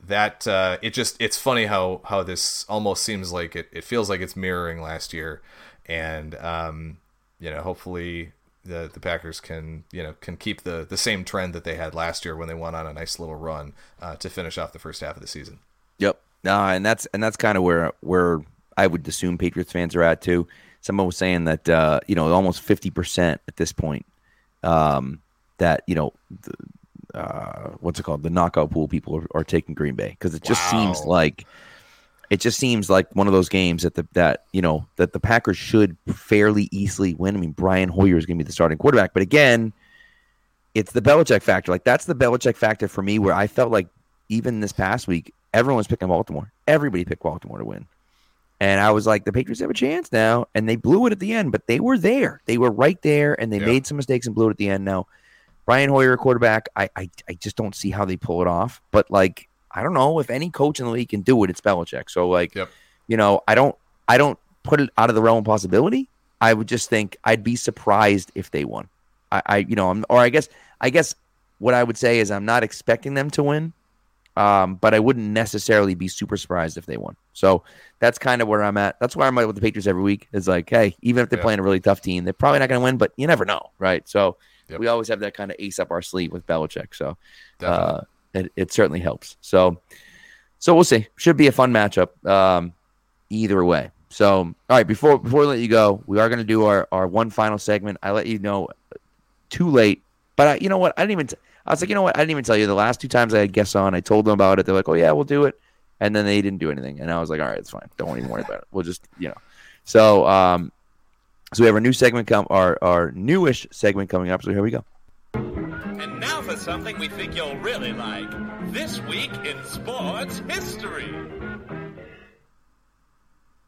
that uh, it just it's funny how how this almost seems like it, it feels like it's mirroring last year and um, you know hopefully the the Packers can you know can keep the the same trend that they had last year when they went on a nice little run uh, to finish off the first half of the season. Yep. No, and that's and that's kind of where where I would assume Patriots fans are at too. Someone was saying that uh, you know almost fifty percent at this point um, that you know the, uh, what's it called the knockout pool people are, are taking Green Bay because it just seems like it just seems like one of those games that the that you know that the Packers should fairly easily win. I mean, Brian Hoyer is going to be the starting quarterback, but again, it's the Belichick factor. Like that's the Belichick factor for me, where I felt like even this past week, everyone was picking Baltimore. Everybody picked Baltimore to win. And I was like, the Patriots have a chance now. And they blew it at the end, but they were there. They were right there and they Yeah. made some mistakes and blew it at the end. Now, Brian Hoyer, quarterback, I, I I just don't see how they pull it off. But like, I don't know if any coach in the league can do it, it's Belichick. So like, Yep. you know, I don't I don't put it out of the realm of possibility. I would just think I'd be surprised if they won. I, I you know, I'm, or I guess I guess what I would say is I'm not expecting them to win, um, but I wouldn't necessarily be super surprised if they won. So that's kind of where I'm at. That's why I'm at with the Patriots every week. Is like, hey, even if they're Yeah. playing a really tough team, they're probably not going to win, but you never know, right? So Yep. we always have that kind of ace up our sleeve with Belichick. So uh, it, it certainly helps. So, so we'll see. Should be a fun matchup. Um, either way. So, all right. Before before we let you go, we are going to do our our one final segment. I let you know too late, but I, you know what? I didn't even. T- I was like, you know what? I didn't even tell you. The last two times I had guests on, I told them about it. They're like, oh yeah, we'll do it, and then they didn't do anything, and I was like, all right, it's fine. Don't even worry about it. We'll just you know. So um, so we have our new segment come our our newish segment coming up. So here we go. And now for something we think you'll really like. This week in sports history.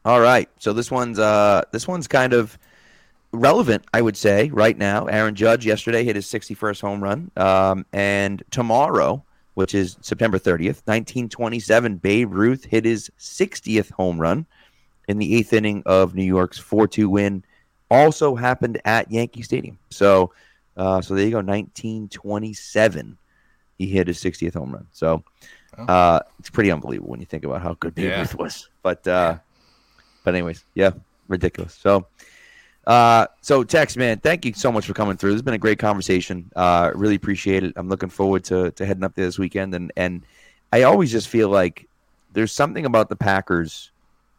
All right. So this one's uh this one's kind of relevant, I would say, right now. Aaron Judge yesterday hit his 61st home run, um, and tomorrow, which is September 30th, 1927, Babe Ruth hit his 60th home run in the eighth inning of New York's 4-2 win. Also happened at Yankee Stadium. So, uh, so there you go, 1927. He hit his 60th home run. So, uh, it's pretty unbelievable when you think about how good Babe Yeah. Ruth was. But, uh, but anyways, yeah, ridiculous. So, uh, so Tex, man, thank you so much for coming through. This has been a great conversation. Uh, really appreciate it. I'm looking forward to to heading up there this weekend, and and I always just feel like there's something about the Packers.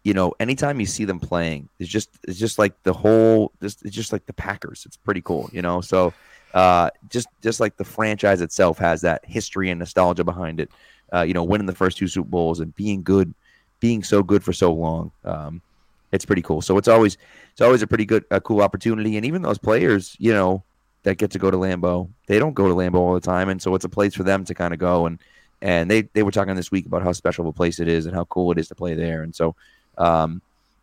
You know, anytime you see them playing, it's just it's just like the whole. Just it's just like the Packers. It's pretty cool, you know. So, uh, just just like the franchise itself has that history and nostalgia behind it. Uh, you know, winning the first two Super Bowls and being good, being so good for so long. Um, it's pretty cool. So it's always it's always a pretty good, a cool opportunity. And even those players, you know, that get to go to Lambeau, they don't go to Lambeau all the time, and so it's a place for them to kind of go. And and they they were talking this week about how special of a place it is and how cool it is to play there. And so, um,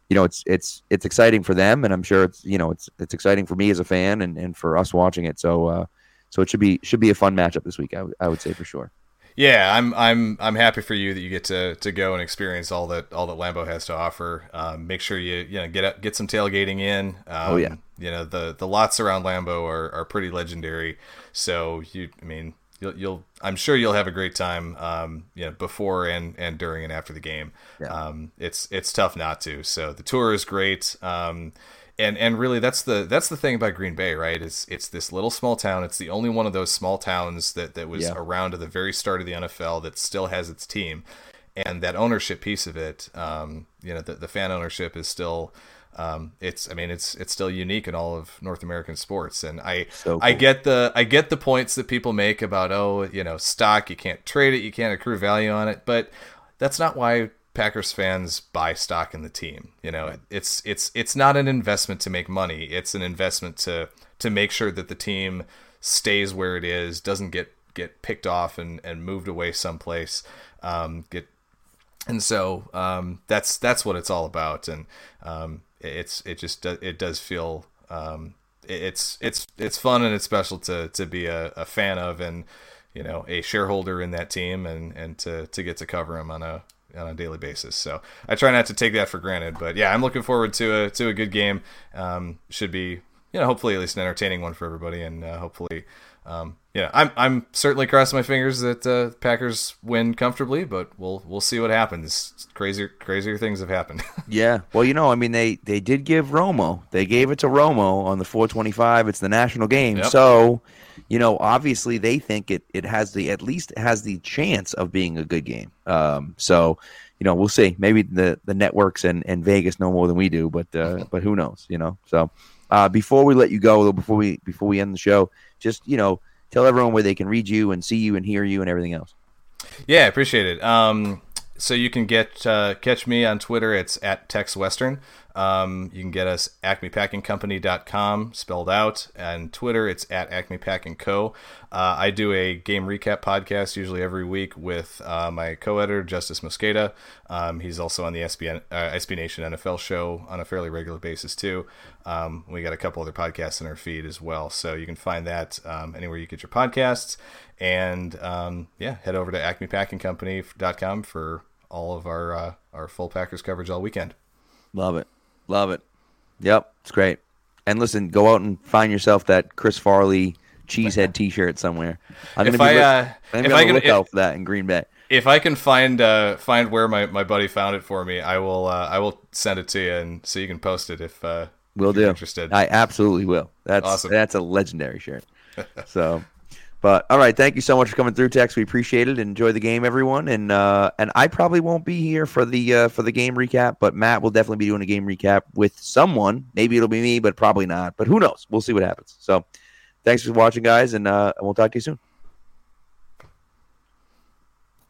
you know, it's it's it's exciting for them, and I'm sure it's you know it's it's exciting for me as a fan and, and for us watching it. So uh, so it should be should be a fun matchup this week. I, would- I would say for sure. Yeah, I'm I'm I'm happy for you that you get to, to go and experience all that all that Lambeau has to offer. Um, make sure you you know get out- get some tailgating in. Um, Oh, yeah. you know the the lots around Lambeau are, are pretty legendary. So you, I mean, you'll, you'll I'm sure you'll have a great time. Um, you know, before and and during and after the game. Yeah. Um, it's it's tough not to. So the tour is great. Um, and and really that's the that's the thing about Green Bay, right? It's it's this little small town. It's the only one of those small towns that that was Yeah. around at the very start of the NFL that still has its team, and that ownership piece of it, um, you know, the, the fan ownership is still. Um, it's, I mean, it's it's still unique in all of North American sports, and I So I get the I get the points that people make about oh you know stock you can't trade it you can't accrue value on it, but that's not why Packers fans buy stock in the team. You know, it's it's it's not an investment to make money. It's an investment to to make sure that the team stays where it is, doesn't get get picked off and and moved away someplace. Um, get and so um, that's that's what it's all about. And um, it's it just it does feel um, it's it's it's fun and it's special to to be a, a fan of and you know a shareholder in that team and and to to get to cover him on a on a daily basis. So I try not to take that for granted. But yeah, I'm looking forward to a to a good game. Um, should be you know hopefully at least an entertaining one for everybody and uh, hopefully. Um, yeah, I'm I'm certainly crossing my fingers that uh, Packers win comfortably, but we'll we'll see what happens. Crazier crazier things have happened. *laughs* Yeah. Well, you know, I mean, they they did give Romo. They gave it to Romo on the 425. It's the national game. Yep. So, you know, obviously they think it it has the at least has the chance of being a good game. Um. So, you know, we'll see. Maybe the the networks and and Vegas know more than we do, but uh, *laughs* but who knows? You know. So, uh, before we let you go, before we before we end the show, just you know, tell everyone where they can read you and see you and hear you and everything else. Yeah, appreciate it. Um, so you can get uh, catch me on Twitter. It's at Tex Western. Um, you can get us acmepackingcompany.com spelled out, and Twitter it's at Acme Packing Co. Uh, I do a game recap podcast usually every week with uh, my co-editor Justis Mosqueda. Um, he's also on the SB, uh, SB Nation NFL show on a fairly regular basis too. Um, we got a couple other podcasts in our feed as well, so you can find that um, anywhere you get your podcasts. And um, yeah, head over to acmepackingcompany.com for all of our uh, our full Packers coverage all weekend. Love it. Love it. Yep, it's great. And listen, go out and find yourself that Chris Farley cheesehead *laughs* T-shirt somewhere. I'm If gonna be I, uh, I'm if gonna I can- look if- out for that in Green Bay. If I can find uh, find where my, my buddy found it for me, I will uh, I will send it to you and so you can post it if uh, Will if you're do. interested. I absolutely will. That's Awesome. that's a legendary shirt. *laughs* so, But all right, thank you so much for coming through, Tex. We appreciate it. Enjoy the game, everyone. And uh, and I probably won't be here for the uh, for the game recap, but Matt will definitely be doing a game recap with someone. Maybe it'll be me, but probably not. But who knows? We'll see what happens. So, thanks for watching, guys, and uh, we'll talk to you soon.